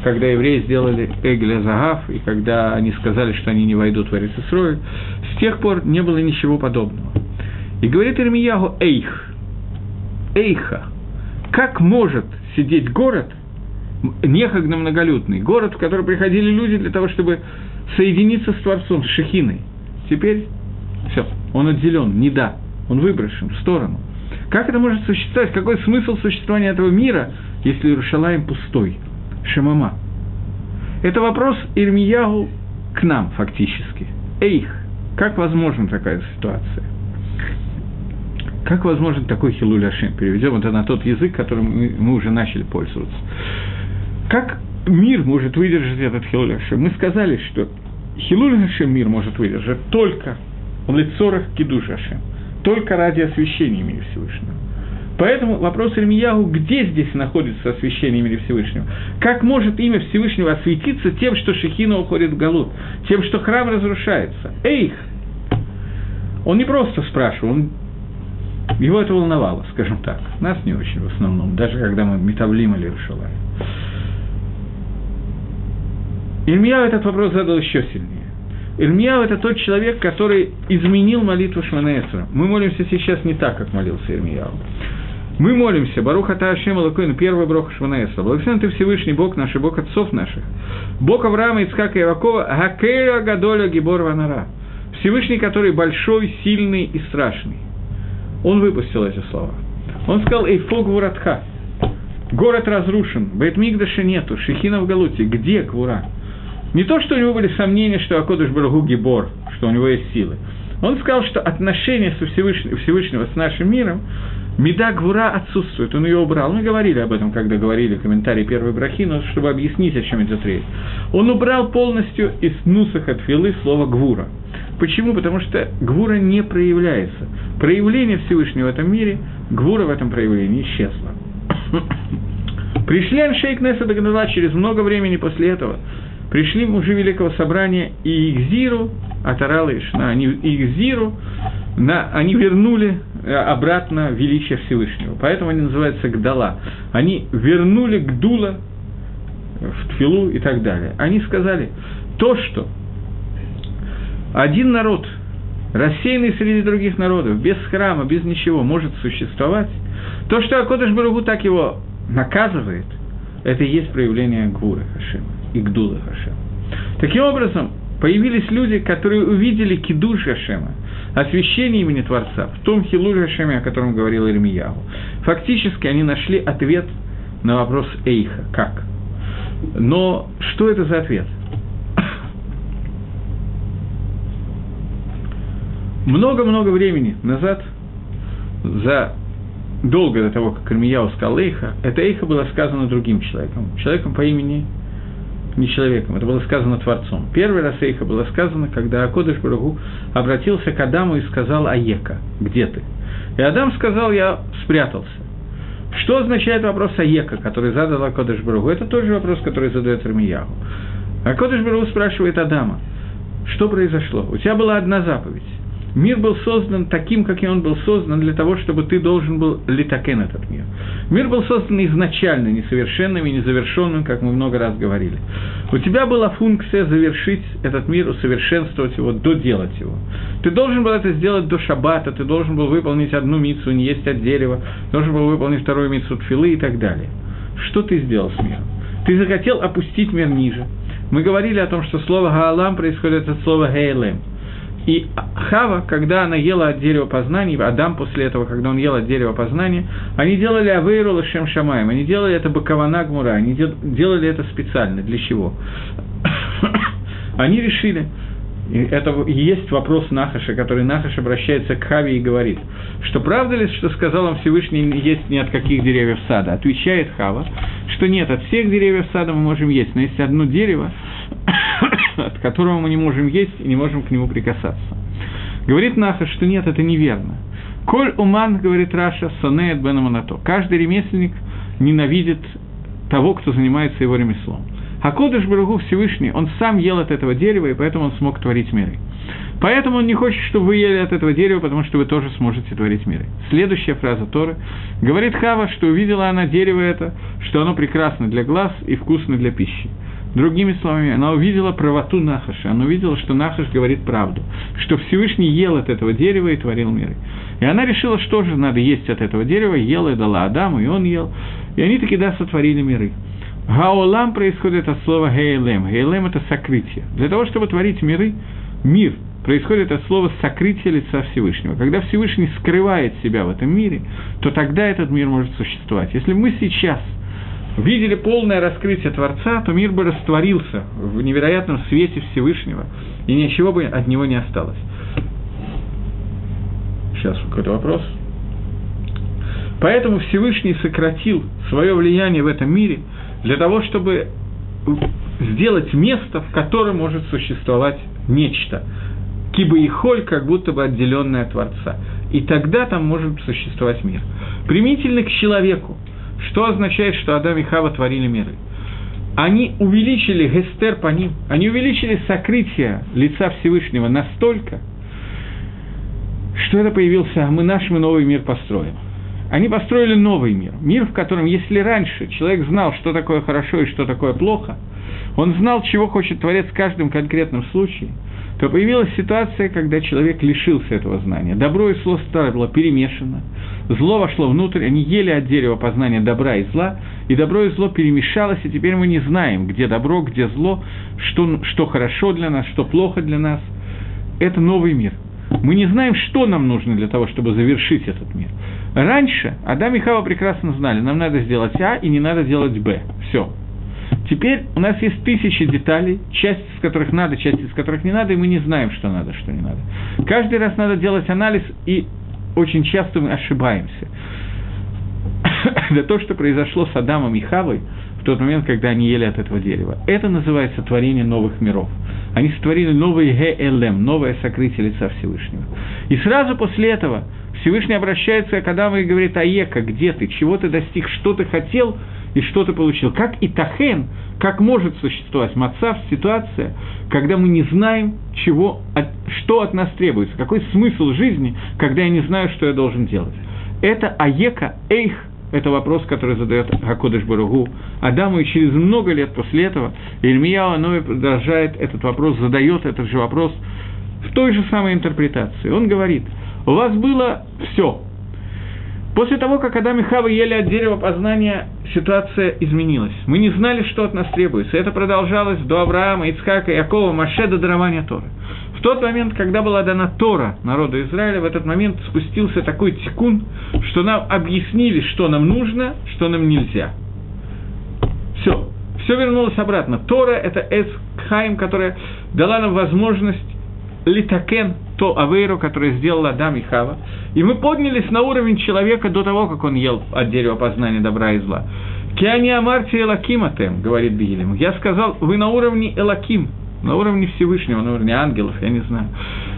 Speaker 1: когда евреи сделали Эгля Загав, и когда они сказали, что они не войдут в Эрицесрой, с тех пор не было ничего подобного. И говорит Ирмиягу Эйх, Эйха, как может сидеть город, некогда многолюдный, город, в который приходили люди для того, чтобы соединиться с Творцом, с Шехиной. Теперь все, он отделен, не да, он выброшен в сторону. Как это может существовать? Какой смысл существования этого мира, если Иерушалаем пустой? Шамама. Это вопрос Ирмиягу к нам, фактически. Эйх, как возможна такая ситуация? Как возможен такой Хилуль Ашем? Переведем это на тот язык, которым мы, мы уже начали пользоваться. Как мир может выдержать этот Хилуль Ашем? Мы сказали, что Хилуль Ашем мир может выдержать только в лицорах Кидуш Ашем, только ради освящения имени Всевышнего. Поэтому вопрос Ильмиягу, где здесь находится освящение имени Всевышнего? Как может имя Всевышнего осветиться тем, что Шехина уходит в Галут, тем, что храм разрушается? Эйх! Он не просто спрашивал, он его это волновало, скажем так. Нас не очень в основном, даже когда мы метаблим или Рушалай. Ирмияу этот вопрос задал еще сильнее. Ирмияу – это тот человек, который изменил молитву Шманаэсера. Мы молимся сейчас не так, как молился Ирмияу. Мы молимся, Баруха Таашем Алакуин, первый Брох Шманаэсера. Благословен ты Всевышний Бог наш и Бог отцов наших. Бог Авраама, Ицхака и Явакова, Гакея Гадоля Гибор Ванара. Всевышний, который большой, сильный и страшный. Он выпустил эти слова. Он сказал «Эйфог Вуратха». Город разрушен, Бейтмигдаша нету, Шехина в Галуте. Где Квура? Не то, что у него были сомнения, что Акодыш Барагу Гибор, что у него есть силы. Он сказал, что отношения со Всевышнего, Всевышнего с нашим миром, Меда Гвура отсутствует, он ее убрал. Мы говорили об этом, когда говорили комментарии первой брахи, но чтобы объяснить, о чем идет речь. Он убрал полностью из Нусаха Тфилы слово Гвура – Почему? Потому что Гвура не проявляется. Проявление Всевышнего в этом мире, Гвура в этом проявлении исчезла. Пришли Аншейк Неса Дагнала через много времени после этого. Пришли мужи Великого Собрания и Игзиру, Атарала и Шна, они Игзиру, на, они вернули э, обратно величие Всевышнего. Поэтому они называются Гдала. Они вернули Гдула в Тфилу и так далее. Они сказали, то, что один народ, рассеянный среди других народов, без храма, без ничего, может существовать, то, что Акодыш Баругу так его наказывает, это и есть проявление Гвуры Хашема и Гдулы Хашема. Таким образом, появились люди, которые увидели Кидуш Хашема, освящение имени Творца, в том Хилуль Хашеме, о котором говорил Ирмиягу. Фактически они нашли ответ на вопрос Эйха, как. Но что это за ответ? Много-много времени назад, за долго до того, как Ирмияу сказал Эйха, это Эйха было сказано другим человеком, человеком по имени не человеком, это было сказано Творцом. Первый раз Эйха было сказано, когда Акодыш Барагу обратился к Адаму и сказал Аека, где ты? И Адам сказал, я спрятался. Что означает вопрос Аека, который задал Акодыш Барагу? Это тот же вопрос, который задает Ирмиягу. Акодыш Барагу спрашивает Адама, что произошло? У тебя была одна заповедь. Мир был создан таким, как и он был создан, для того, чтобы ты должен был литакен этот мир. Мир был создан изначально несовершенным и незавершенным, как мы много раз говорили. У тебя была функция завершить этот мир, усовершенствовать его, доделать его. Ты должен был это сделать до шаббата, ты должен был выполнить одну мицу, не есть от дерева, должен был выполнить вторую мицу тфилы и так далее. Что ты сделал с миром? Ты захотел опустить мир ниже. Мы говорили о том, что слово «гаалам» происходит от слова «гейлем», и Хава, когда она ела от дерева познания, Адам после этого, когда он ел от дерева познания, они делали Авейру Лашем Шамаем, они делали это Бакавана Гмура, они делали это специально. Для чего? они решили, и это есть вопрос Нахаша, который Нахаш обращается к Хаве и говорит, что правда ли, что сказал он Всевышний, есть ни от каких деревьев сада? Отвечает Хава, что нет, от всех деревьев сада мы можем есть, но есть одно дерево, от которого мы не можем есть и не можем к нему прикасаться. Говорит Наха, что нет, это неверно. Коль уман, говорит Раша, сонеет бенаманато. Каждый ремесленник ненавидит того, кто занимается его ремеслом. А Кодыш Баругу Всевышний, он сам ел от этого дерева, и поэтому он смог творить миры. Поэтому он не хочет, чтобы вы ели от этого дерева, потому что вы тоже сможете творить миры. Следующая фраза Торы. Говорит Хава, что увидела она дерево это, что оно прекрасно для глаз и вкусно для пищи. Другими словами, она увидела правоту Нахаша, она увидела, что Нахаш говорит правду, что Всевышний ел от этого дерева и творил миры. И она решила, что же надо есть от этого дерева, ела и дала Адаму, и он ел. И они таки, да, сотворили миры. Гаолам происходит от слова гейлем. Гейлем – это сокрытие. Для того, чтобы творить миры, мир происходит от слова сокрытие лица Всевышнего. Когда Всевышний скрывает себя в этом мире, то тогда этот мир может существовать. Если мы сейчас – видели полное раскрытие Творца, то мир бы растворился в невероятном свете Всевышнего, и ничего бы от него не осталось. Сейчас какой-то вопрос. Поэтому Всевышний сократил свое влияние в этом мире для того, чтобы сделать место, в котором может существовать нечто. Киба и холь, как будто бы отделенное от Творца. И тогда там может существовать мир. Примительно к человеку – что означает, что Адам и Хава творили миры? Они увеличили гестер по ним, они увеличили сокрытие лица Всевышнего настолько, что это появился, мы наш мы новый мир построим. Они построили новый мир, мир, в котором, если раньше человек знал, что такое хорошо и что такое плохо, он знал, чего хочет Творец в каждом конкретном случае – то появилась ситуация, когда человек лишился этого знания. Добро и зло стало перемешано, зло вошло внутрь, они ели от дерева познания добра и зла, и добро и зло перемешалось, и теперь мы не знаем, где добро, где зло, что, что хорошо для нас, что плохо для нас. Это новый мир. Мы не знаем, что нам нужно для того, чтобы завершить этот мир. Раньше Адам и Хава прекрасно знали, нам надо сделать А и не надо делать Б. Все, Теперь у нас есть тысячи деталей, часть из которых надо, часть из которых не надо, и мы не знаем, что надо, что не надо. Каждый раз надо делать анализ, и очень часто мы ошибаемся. Это то, что произошло с Адамом и Хавой в тот момент, когда они ели от этого дерева. Это называется творение новых миров. Они сотворили новый ГЛМ, новое сокрытие лица Всевышнего. И сразу после этого Всевышний обращается к Адаму и говорит, Аека, где ты, чего ты достиг, что ты хотел – и что ты получил. Как и тахен, как может существовать мацав, ситуация, когда мы не знаем, чего, что от нас требуется, какой смысл жизни, когда я не знаю, что я должен делать. Это аека эйх, это вопрос, который задает Гакодыш Баругу Адаму, и через много лет после этого Ильмияу Аной продолжает этот вопрос, задает этот же вопрос в той же самой интерпретации. Он говорит, у вас было все, После того, как Адам и Хава ели от дерева познания, ситуация изменилась. Мы не знали, что от нас требуется. Это продолжалось до Авраама, Ицхака, Якова, Маше до дарования Торы. В тот момент, когда была дана Тора народу Израиля, в этот момент спустился такой тикун, что нам объяснили, что нам нужно, что нам нельзя. Все. Все вернулось обратно. Тора – это Эсхайм, которая дала нам возможность литакен, то авейру, которое сделал Адам и Хава. И мы поднялись на уровень человека до того, как он ел от дерева познания добра и зла. Киани Амарти Элакиматем, говорит Бигелем. Я сказал, вы на уровне Элаким, на уровне Всевышнего, на уровне ангелов, я не знаю.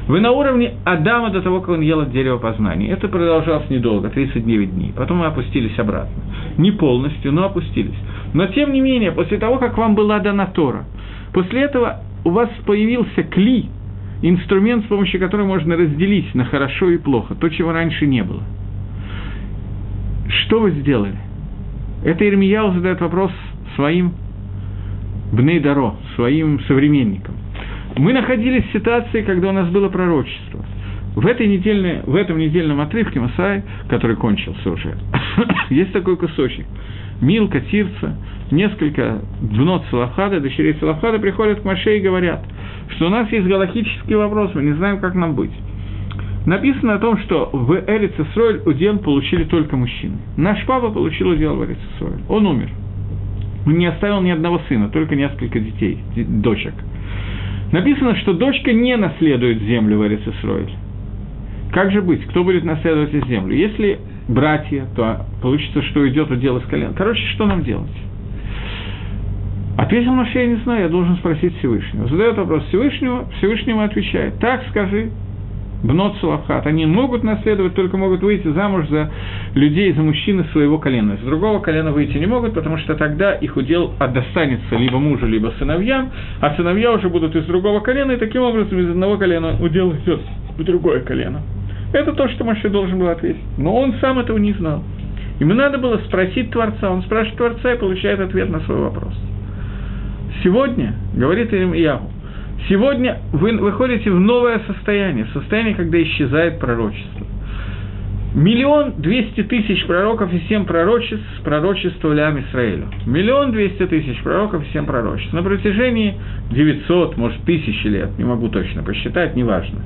Speaker 1: Вы на уровне Адама до того, как он ел от дерева познания. Это продолжалось недолго, 39 дней. Потом мы опустились обратно. Не полностью, но опустились. Но тем не менее, после того, как вам была дана Тора, после этого у вас появился кли, инструмент, с помощью которого можно разделить на хорошо и плохо, то, чего раньше не было. Что вы сделали? Это Ирмияу задает вопрос своим Бнейдаро, своим современникам. Мы находились в ситуации, когда у нас было пророчество. В, этой недельной, в этом недельном отрывке Масай, который кончился уже, есть такой кусочек. Милка, Тирца, несколько днот Салахада, дочерей Салахада приходят к Маше и говорят – что у нас есть галактический вопрос, мы не знаем, как нам быть. Написано о том, что в Эрец Исроэль удел получили только мужчины. Наш папа получил удел в Эрец Исроэль. Он умер. Он не оставил ни одного сына, только несколько детей, дочек. Написано, что дочка не наследует землю в Эрец Исроэль. Как же быть? Кто будет наследовать землю? Если братья, то получится, что идет удел из колен. Короче, что нам делать? Ответил Маше, я не знаю, я должен спросить Всевышнего. Задает вопрос Всевышнего, Всевышнему отвечает, так скажи, бнот Сулавхат, они могут наследовать, только могут выйти замуж за людей, за мужчины своего колена. С другого колена выйти не могут, потому что тогда их удел достанется либо мужу, либо сыновьям, а сыновья уже будут из другого колена, и таким образом из одного колена удел идет в другое колено. Это то, что Маше должен был ответить. Но он сам этого не знал. Ему надо было спросить Творца. Он спрашивает Творца и получает ответ на свой вопрос. Сегодня, говорит Ильяху, сегодня вы выходите в новое состояние, состояние, когда исчезает пророчество. Миллион двести тысяч пророков и семь пророчеств пророчествовали Ам Исраилю. Миллион двести тысяч пророков и семь пророчеств. На протяжении 900, может, тысячи лет, не могу точно посчитать, неважно.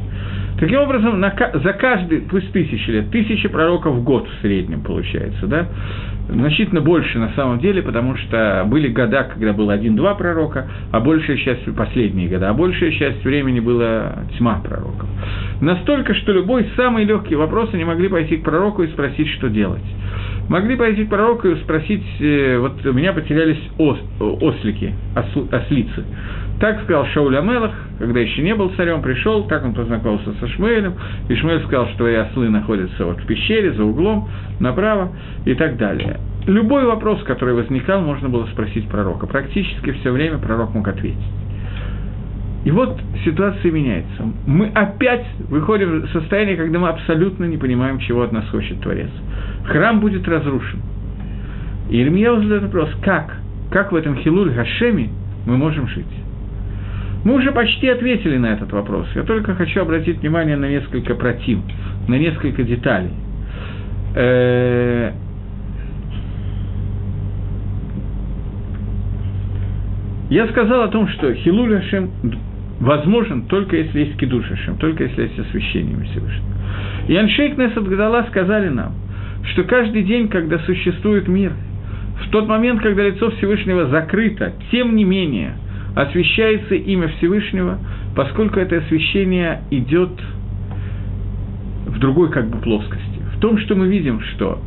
Speaker 1: Таким образом, на, за каждый, пусть тысячи лет, тысячи пророков в год в среднем получается, да? Значительно больше на самом деле, потому что были года, когда было один-два пророка, а большая часть, последние года, а большая часть времени была тьма пророков. Настолько, что любой самый легкий вопрос они могли пойти к пророку и спросить, что делать. Могли пойти к пророку и спросить, э, вот у меня потерялись ос, ослики, осл, ослицы. Так сказал Шауль Амелах, когда еще не был царем, пришел, так он познакомился со Шмуэлем, и Шмуэль сказал, что твои ослы находятся вот в пещере, за углом, направо и так далее. Любой вопрос, который возникал, можно было спросить пророка. Практически все время пророк мог ответить. И вот ситуация меняется. Мы опять выходим в состояние, когда мы абсолютно не понимаем, чего от нас хочет Творец. Храм будет разрушен. И Ирмия задает вопрос, как? Как в этом Хилуль Гашеми мы можем жить? Мы уже почти ответили на этот вопрос. Я только хочу обратить внимание на несколько против, на несколько деталей. Э, я сказал о том, что Хилуль Хашем возможен только если есть Кидуш Хашем, только если есть освящение Всевышнего. И Аншейк Несад Гадала сказали нам, что каждый день, когда существует мир, в тот момент, когда лицо Всевышнего закрыто, тем не менее – освещается имя Всевышнего, поскольку это освещение идет в другой как бы плоскости. В том, что мы видим, что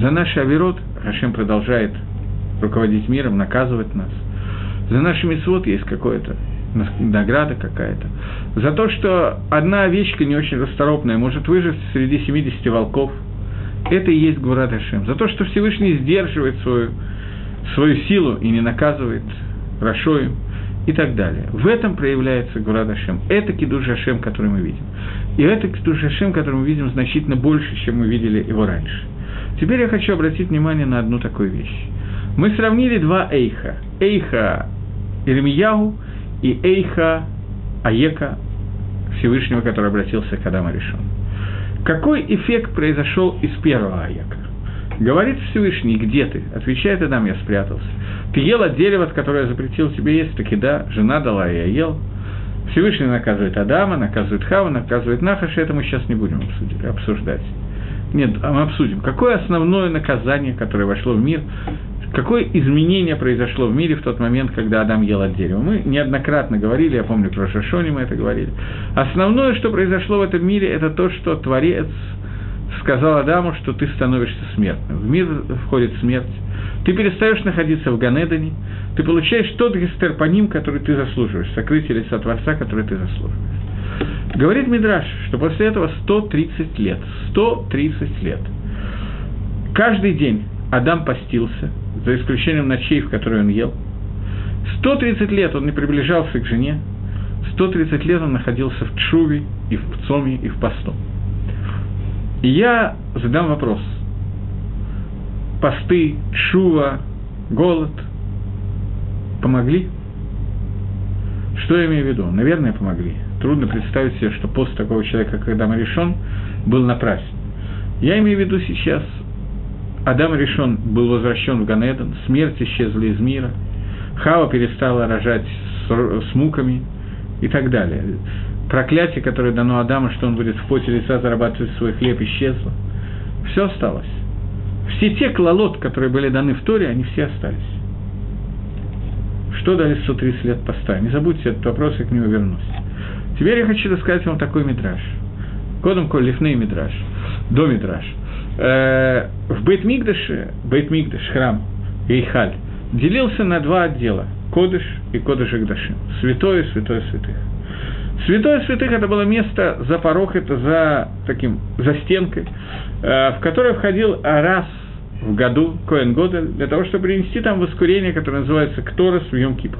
Speaker 1: за наш Аверот Хашем продолжает руководить миром, наказывать нас. За наши мисвод есть какое-то награда какая-то. За то, что одна овечка не очень расторопная может выжить среди 70 волков, это и есть Гурат Хашем. За то, что Всевышний сдерживает свою, свою силу и не наказывает Рашоем и так далее. В этом проявляется Гурад Ашем. Это Кидуш Ашем, который мы видим. И это Кидуш Ашем, который мы видим значительно больше, чем мы видели его раньше. Теперь я хочу обратить внимание на одну такую вещь. Мы сравнили два Эйха. Эйха Ирмиягу и Эйха Аека Всевышнего, который обратился к Адаму Решон. Какой эффект произошел из первого Аека? Говорит Всевышний, где ты? Отвечает Адам, я спрятался. Ты ел от дерева, от которого я запретил тебе есть, таки да, жена дала, я ел. Всевышний наказывает Адама, наказывает Хава, наказывает Нахаша, это мы сейчас не будем обсуждать. Нет, а мы обсудим, какое основное наказание, которое вошло в мир, какое изменение произошло в мире в тот момент, когда Адам ел от дерева. Мы неоднократно говорили, я помню, про Шашоне мы это говорили. Основное, что произошло в этом мире, это то, что Творец сказал Адаму, что ты становишься смертным. В мир входит смерть. Ты перестаешь находиться в Ганедане, ты получаешь тот гестерпоним, который ты заслуживаешь, сокрытие лица Творца, который ты заслуживаешь. Говорит Мидраш, что после этого 130 лет, 130 лет, каждый день Адам постился, за исключением ночей, в которые он ел. 130 лет он не приближался к жене, 130 лет он находился в Чуве, и в Цоме, и в Постом. И я задам вопрос. Посты, шува, голод помогли? Что я имею в виду? Наверное, помогли. Трудно представить себе, что пост такого человека, как Адам решен, был напрасен. Я имею в виду сейчас, Адам решен был возвращен в Ганедон, смерть исчезла из мира, Хава перестала рожать с, с муками и так далее проклятие, которое дано Адаму, что он будет в поте лица зарабатывать свой хлеб, исчезло. Все осталось. Все те клалот, которые были даны в Торе, они все остались. Что дали 130 лет поста? Не забудьте этот вопрос, я к нему вернусь. Теперь я хочу рассказать вам такой мидраж. Кодом коль лифней мидраж. До мидраж. Э, в Бейт-Мигдаше, Бейт-Мигдаш, храм, Эйхаль, делился на два отдела. Кодыш и Кодыш Агдашим. Святое, святое святых. Святое святых – это было место за порог, это за таким, за стенкой, э, в которое входил раз в году Коэн Годель, для того, чтобы принести там воскурение, которое называется Кторос в Йом Кипр.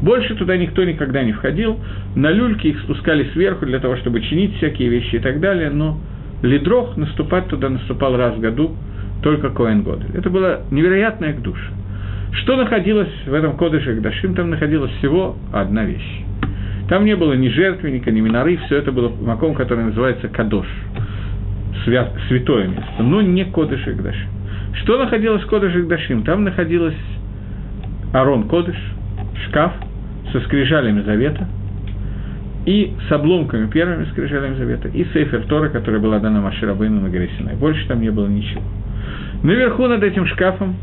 Speaker 1: Больше туда никто никогда не входил, на люльки их спускали сверху для того, чтобы чинить всякие вещи и так далее, но лидрох наступать туда наступал раз в году, только Коэн Годель. Это было невероятное к. Что находилось в этом кодыше Гдашим? Там находилась всего одна вещь. Там не было ни жертвенника, ни миноры, все это было маком, который называется Кадош, свят, святое место, но не Кодыш и Гдашим. Что находилось в Кодыш и Гдашим? Там находилось Арон Кодыш, шкаф со скрижалями завета, и с обломками первыми скрижалями завета, и Сейфер Тора, которая была дана Маширабейну на горе Синай. Больше там не было ничего. Наверху над этим шкафом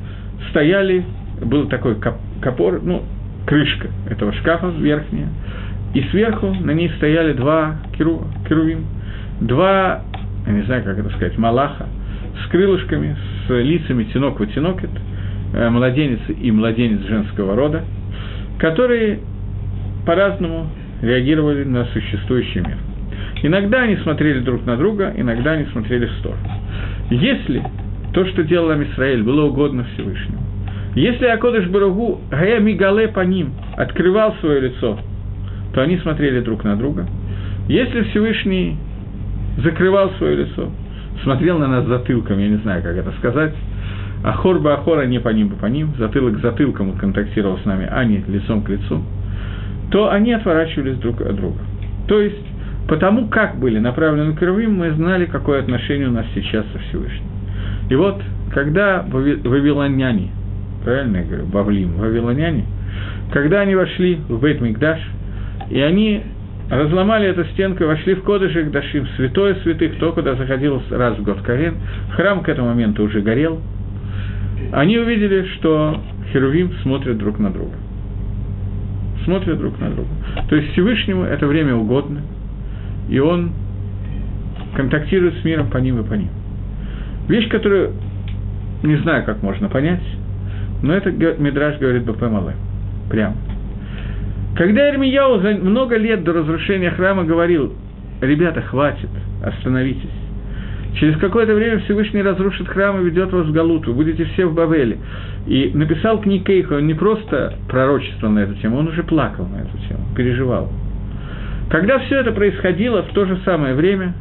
Speaker 1: стояли, был такой капор, ну, крышка этого шкафа верхняя, и сверху на ней стояли два керу, керувим, два, я не знаю, как это сказать, малаха, с крылышками, с лицами тинок в тинокет, э, младенец и младенец женского рода, которые по-разному реагировали на существующий мир. Иногда они смотрели друг на друга, иногда они смотрели в сторону. Если то, что делал Амисраэль, было угодно Всевышнему, если Акодыш Баругу Гая Мигале по ним открывал свое лицо то они смотрели друг на друга. Если Всевышний закрывал свое лицо, смотрел на нас затылком, я не знаю, как это сказать, Ахор бы Ахора не по ним бы по ним, затылок к затылкам он контактировал с нами, а не лицом к лицу, то они отворачивались друг от друга. То есть, потому как были направлены кровим, мы знали, какое отношение у нас сейчас со Всевышним. И вот, когда вавилоняне, правильно я говорю, Бавлим, вавилоняне, когда они вошли в Бейт и они разломали эту стенку, вошли в Кодыш Дашим, святое святых, то, куда заходил раз в год Карен. Храм к этому моменту уже горел. Они увидели, что Херувим смотрят друг на друга. Смотрят друг на друга. То есть Всевышнему это время угодно, и он контактирует с миром по ним и по ним. Вещь, которую не знаю, как можно понять, но это Мидраж говорит Бапе Мале. Прямо. Когда Ирмияу за много лет до разрушения храма говорил, ребята, хватит, остановитесь. Через какое-то время Всевышний разрушит храм и ведет вас в Галуту, будете все в Бавеле. И написал книг Кейха, он не просто пророчество на эту тему, он уже плакал на эту тему, переживал. Когда все это происходило в то же самое время,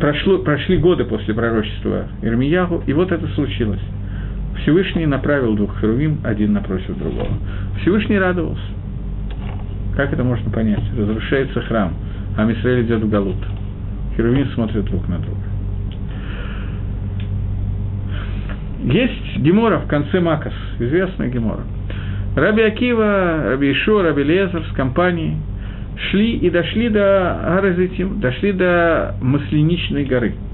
Speaker 1: прошло, прошли годы после пророчества Ирмиягу, и вот это случилось. Всевышний направил двух херувим один напротив другого. Всевышний радовался. Как это можно понять? Разрушается храм, а Мисраэль идет в Галут. Херувим смотрят друг на друга. Есть Гемора в конце Макас, известная Гемора. Раби Акива, Раби Ишо, Раби Лезер с компанией шли и дошли до Гаразитим, дошли до Масленичной горы –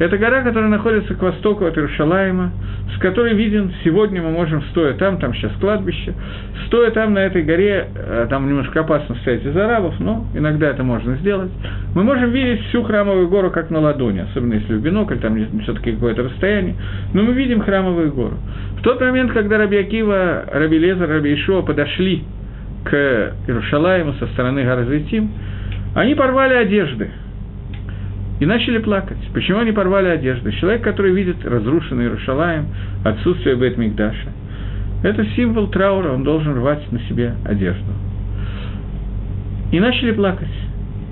Speaker 1: это гора, которая находится к востоку от Иерушалаема, с которой виден, сегодня мы можем, стоя там, там сейчас кладбище, стоя там на этой горе, э, там немножко опасно стоять из арабов, но иногда это можно сделать, мы можем видеть всю храмовую гору как на ладони, особенно если в бинокль, там все-таки какое-то расстояние, но мы видим храмовую гору. В тот момент, когда Раби Акива, Раби Лезер, Раби Ишуа подошли к Иерушалаему со стороны горы Зайтим, они порвали одежды – и начали плакать. Почему они порвали одежду? Человек, который видит разрушенный Иерушалаем, отсутствие бет Мигдаша, это символ траура, он должен рвать на себе одежду. И начали плакать.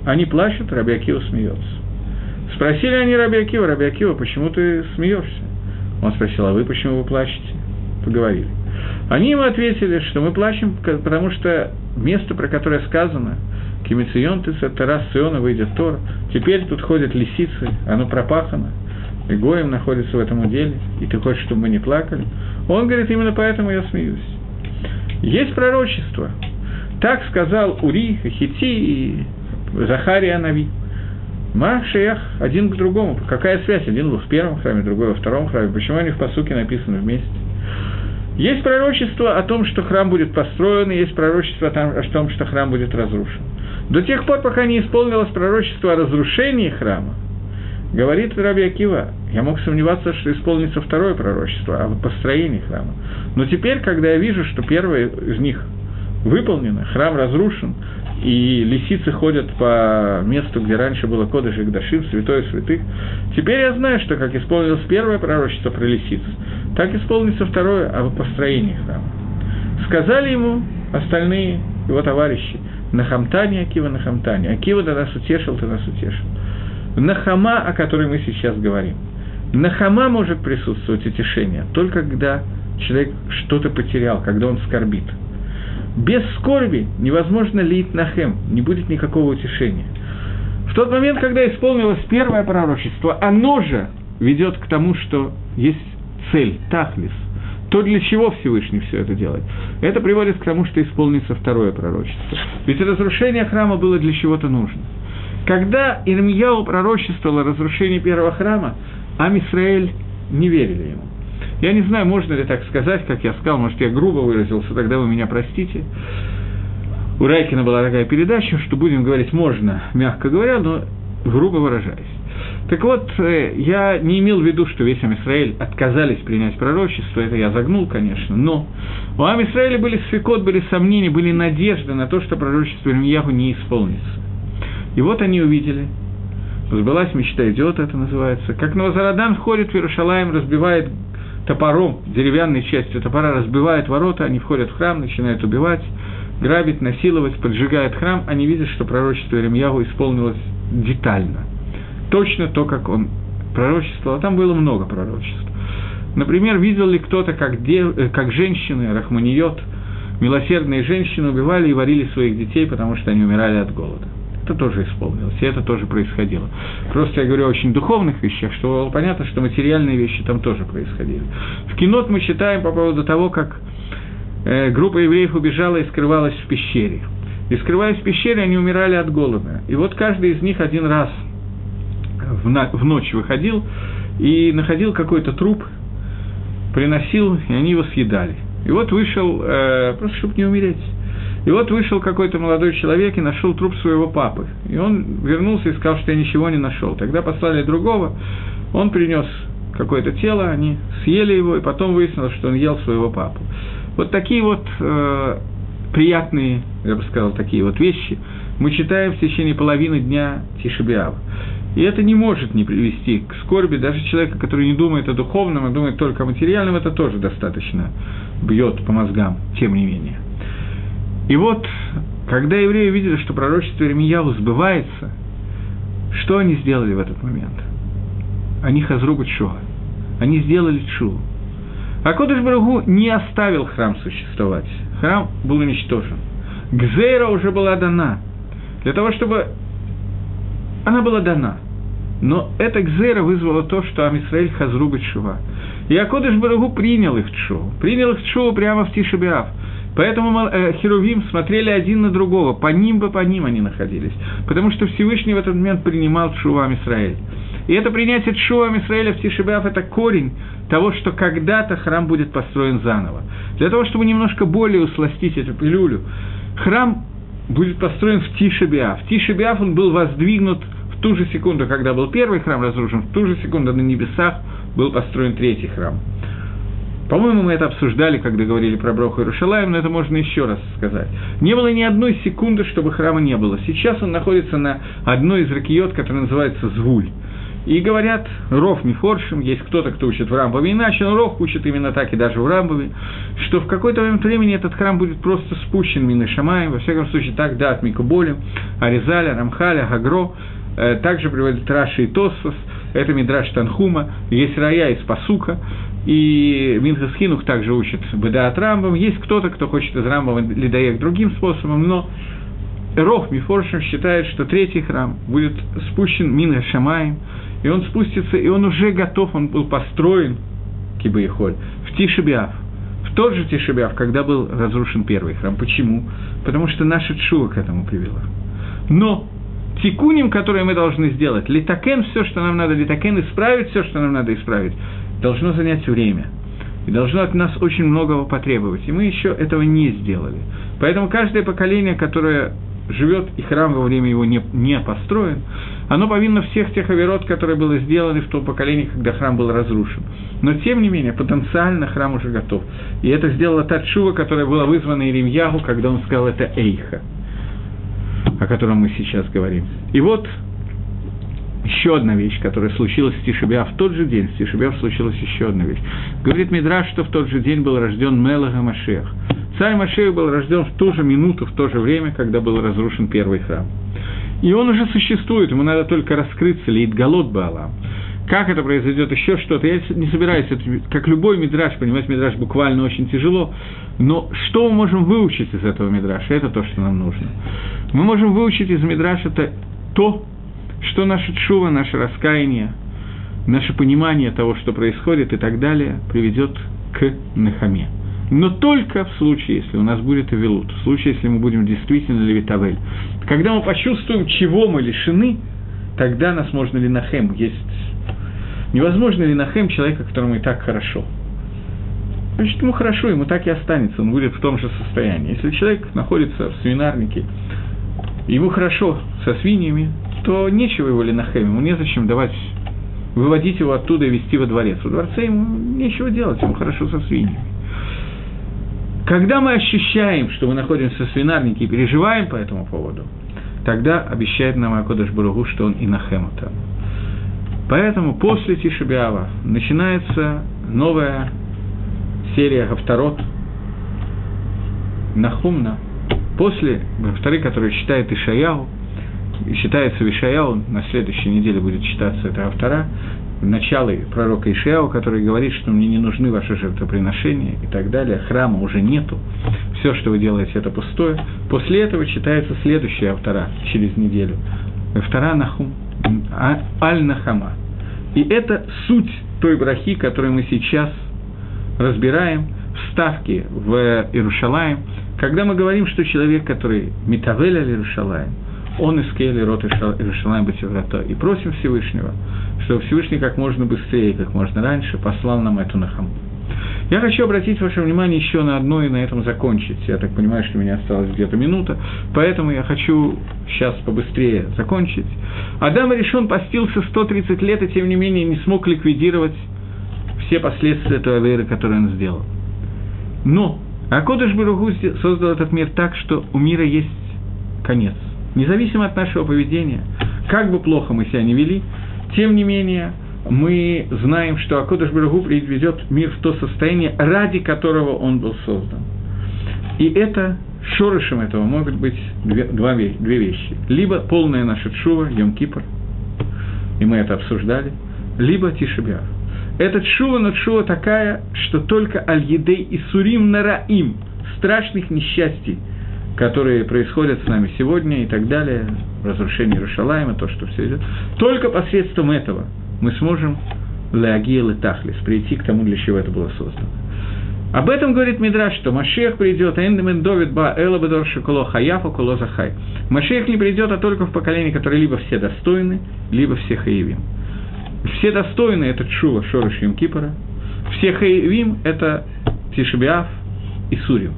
Speaker 1: Они плачут, Раби Акива смеется. Спросили они Раби Акива, Раби Акива, почему ты смеешься? Он спросил, а вы почему вы плачете? Поговорили. Они ему ответили, что мы плачем, потому что место, про которое сказано, Кимицион ты Тарас Сиона выйдет Тор. Теперь тут ходят лисицы, оно пропахано. И Гоем находится в этом деле, и ты хочешь, чтобы мы не плакали. Он говорит, именно поэтому я смеюсь. Есть пророчество. Так сказал Ури, Хити и Захария Нави. Машеях один к другому. Какая связь? Один был в первом храме, другой во втором храме. Почему они в посуке написаны вместе? Есть пророчество о том, что храм будет построен, и есть пророчество о том, что храм будет разрушен. До тех пор, пока не исполнилось пророчество о разрушении храма, говорит Раби Акива, я мог сомневаться, что исполнится второе пророчество о построении храма. Но теперь, когда я вижу, что первое из них выполнено, храм разрушен, и лисицы ходят по месту, где раньше было Кодыш и Гдашим, святое святых. Теперь я знаю, что как исполнилось первое пророчество про лисиц, так исполнится второе о построении храма. Сказали ему остальные его товарищи, Нахамтане, Акива, Нахамтане. Акива ты нас утешил, ты нас утешил. Нахама, о которой мы сейчас говорим. Нахама может присутствовать утешение только когда человек что-то потерял, когда он скорбит. Без скорби невозможно лить нахем, не будет никакого утешения. В тот момент, когда исполнилось первое пророчество, оно же ведет к тому, что есть цель, тахлис, то для чего Всевышний все это делает? Это приводит к тому, что исполнится второе пророчество. Ведь разрушение храма было для чего-то нужно. Когда Ирмияу пророчествовал о разрушении первого храма, Амисраэль не верили ему. Я не знаю, можно ли так сказать, как я сказал, может, я грубо выразился, тогда вы меня простите. У Райкина была такая передача, что будем говорить можно, мягко говоря, но грубо выражаясь. Так вот, э, я не имел в виду, что весь Амисраэль отказались принять пророчество, это я загнул, конечно, но у Амисраэля были свекот, были сомнения, были надежды на то, что пророчество Ирмияху не исполнится. И вот они увидели, сбылась мечта идиота, это называется, как Новозарадан входит в Иерушалаем, разбивает топором, деревянной частью топора разбивает ворота, они входят в храм, начинают убивать, грабить, насиловать, поджигают храм, они видят, что пророчество Иеремьягу исполнилось детально. Точно то, как он пророчествовал, а там было много пророчеств. Например, видел ли кто-то, как, дев, э, как женщины, рахманиот, милосердные женщины убивали и варили своих детей, потому что они умирали от голода это тоже исполнилось, и это тоже происходило. Просто я говорю о очень духовных вещах, что понятно, что материальные вещи там тоже происходили. В кинот мы читаем по поводу того, как э, группа евреев убежала и скрывалась в пещере. И скрываясь в пещере, они умирали от голода. И вот каждый из них один раз в, на, в ночь выходил и находил какой-то труп, приносил, и они его съедали. И вот вышел, э, просто чтобы не умереть, и вот вышел какой-то молодой человек и нашел труп своего папы. И он вернулся и сказал, что я ничего не нашел. Тогда послали другого, он принес какое-то тело, они съели его, и потом выяснилось, что он ел своего папу. Вот такие вот э, приятные, я бы сказал, такие вот вещи мы читаем в течение половины дня Тишебиава. И это не может не привести к скорби даже человека, который не думает о духовном, а думает только о материальном, это тоже достаточно бьет по мозгам, тем не менее. И вот, когда евреи увидели, что пророчество Иеремияу сбывается, что они сделали в этот момент? Они хазрубы чува. Они сделали чуву. А Кодыш Барагу не оставил храм существовать. Храм был уничтожен. Гзейра уже была дана. Для того, чтобы... Она была дана. Но эта Гзейра вызвала то, что Амисраэль хазрубы чува. И Акодыш Барагу принял их чуву. Принял их чуву прямо в Тишебиав. Поэтому э, Херувим смотрели один на другого, по ним бы по ним они находились. Потому что Всевышний в этот момент принимал Шува Израиль. И это принятие Шува Израиля в Тишебиаф – это корень того, что когда-то храм будет построен заново. Для того, чтобы немножко более усластить эту пилюлю, храм будет построен в Тишебиаф. В Тишебиаф он был воздвигнут в ту же секунду, когда был первый храм разрушен, в ту же секунду на небесах был построен третий храм. По-моему, мы это обсуждали, когда говорили про Броху Иерушалаем, но это можно еще раз сказать. Не было ни одной секунды, чтобы храма не было. Сейчас он находится на одной из ракиот, которая называется Звуль. И говорят, Ров Мифоршим, есть кто-то, кто учит в Рамбове, иначе, но Ров учит именно так и даже в Рамбове, что в какой-то момент времени этот храм будет просто спущен Мины Шамаем, во всяком случае так да от Микуболем, Аризаля, Рамхаля, Гагро, также приводит Раши и Тосфос, это Мидраш Танхума, есть Рая из Пасука, и Минхас Хинух также учит Бедаат Рамбам. Есть кто-то, кто хочет из Рамбама Лидаек другим способом, но Рох Мифоршем считает, что третий храм будет спущен Минга Шамаем, и он спустится, и он уже готов, он был построен, Кибаихоль, в Тишебиав, в тот же Тишебиав, когда был разрушен первый храм. Почему? Потому что наша Чува к этому привела. Но тикуним, которые мы должны сделать, литакен все, что нам надо, литакен исправить все, что нам надо исправить, должно занять время. И должно от нас очень многого потребовать. И мы еще этого не сделали. Поэтому каждое поколение, которое живет, и храм во время его не, не построен, оно повинно всех тех оверот, которые были сделаны в том поколении, когда храм был разрушен. Но, тем не менее, потенциально храм уже готов. И это сделала та чува, которая была вызвана Иеремьягу, когда он сказал это Эйха. О котором мы сейчас говорим. И вот еще одна вещь, которая случилась в Тишебя в тот же день, в Тишебя случилась еще одна вещь. Говорит Мидраш, что в тот же день был рожден Мелага Машех. Царь Машех был рожден в ту же минуту, в то же время, когда был разрушен первый храм. И он уже существует, ему надо только раскрыться, лит голод Баалам. Как это произойдет, еще что-то. Я не собираюсь, это, как любой мидраж, понимать мидраж буквально очень тяжело, но что мы можем выучить из этого мидраша, это то, что нам нужно. Мы можем выучить из мидраша это то, что наша чува, наше раскаяние, наше понимание того, что происходит и так далее, приведет к Нахаме. Но только в случае, если у нас будет Авилут, в случае, если мы будем действительно Левитавель. Когда мы почувствуем, чего мы лишены, тогда нас можно Линахем. Есть невозможно Линахем человека, которому и так хорошо. Значит, ему хорошо, ему так и останется, он будет в том же состоянии. Если человек находится в свинарнике, ему хорошо со свиньями, то нечего его Линахем, ему незачем давать, выводить его оттуда и вести во дворец. Во дворце ему нечего делать, ему хорошо со свиньями. Когда мы ощущаем, что мы находимся в свинарнике и переживаем по этому поводу, тогда обещает нам Акодыш Баругу, что он и Нахема там. Поэтому после Тишебиава начинается новая серия Гавторот Нахумна. После Гавторы, который читает Ишаяу, и считается Вишаяу, на следующей неделе будет читаться эта автора, начало пророка Ишаяу, который говорит, что мне не нужны ваши жертвоприношения и так далее, храма уже нету, все, что вы делаете, это пустое. После этого читается следующая автора через неделю, автора Нахум, Аль-Нахама. И это суть той брахи, которую мы сейчас разбираем, вставки в Иерушалаем, когда мы говорим, что человек, который Митавель Иерушалаем, он из Кейли рот Иерушалаем Батеврата, и просим Всевышнего, что Всевышний как можно быстрее, как можно раньше послал нам эту нахаму. Я хочу обратить ваше внимание еще на одно и на этом закончить. Я так понимаю, что у меня осталась где-то минута, поэтому я хочу сейчас побыстрее закончить. Адам решен постился 130 лет и, тем не менее, не смог ликвидировать все последствия этого веры, которую он сделал. Но Акодыш Баругу создал этот мир так, что у мира есть конец. Независимо от нашего поведения, как бы плохо мы себя не вели, тем не менее, мы знаем, что Акодыш Барагу приведет мир в то состояние, ради которого он был создан. И это, шорышем этого могут быть две, два, две вещи. Либо полная наша чува, Йом Кипр, и мы это обсуждали, либо Тишебиар. Эта чува, но чува такая, что только Аль-Едей и Сурим Нараим, страшных несчастий, которые происходят с нами сегодня и так далее, разрушение Иерушалайма, то, что все идет, только посредством этого мы сможем леагил и прийти к тому, для чего это было создано. Об этом говорит Мидраш, что Машех придет, Эндемен Довид Ба Элабедор Шиколо Хаяфа Куло Захай. Машех не придет, а только в поколении, которое либо все достойны, либо все хаевим. Все достойны – это Чува, Шорош Юм Кипара. Все хаевим – это Тишебиав и Сурим.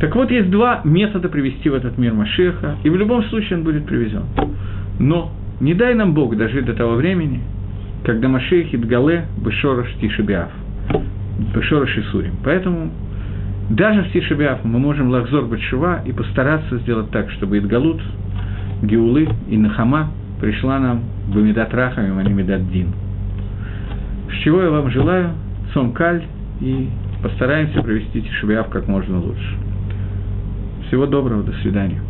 Speaker 1: Так вот, есть два метода привести в этот мир Машеха, и в любом случае он будет привезен. Но не дай нам Бог дожить до того времени, когда Машех Идгале Бешорош Тишебиав, Бешорош Исурим. Поэтому даже в Тишебиав мы можем лахзор Батшува и постараться сделать так, чтобы Идгалут, Геулы и Нахама пришла нам в Медат Рахами, не Медат Дин. С чего я вам желаю, Цом Каль, и постараемся провести Тишебиав как можно лучше. Всего доброго, до свидания.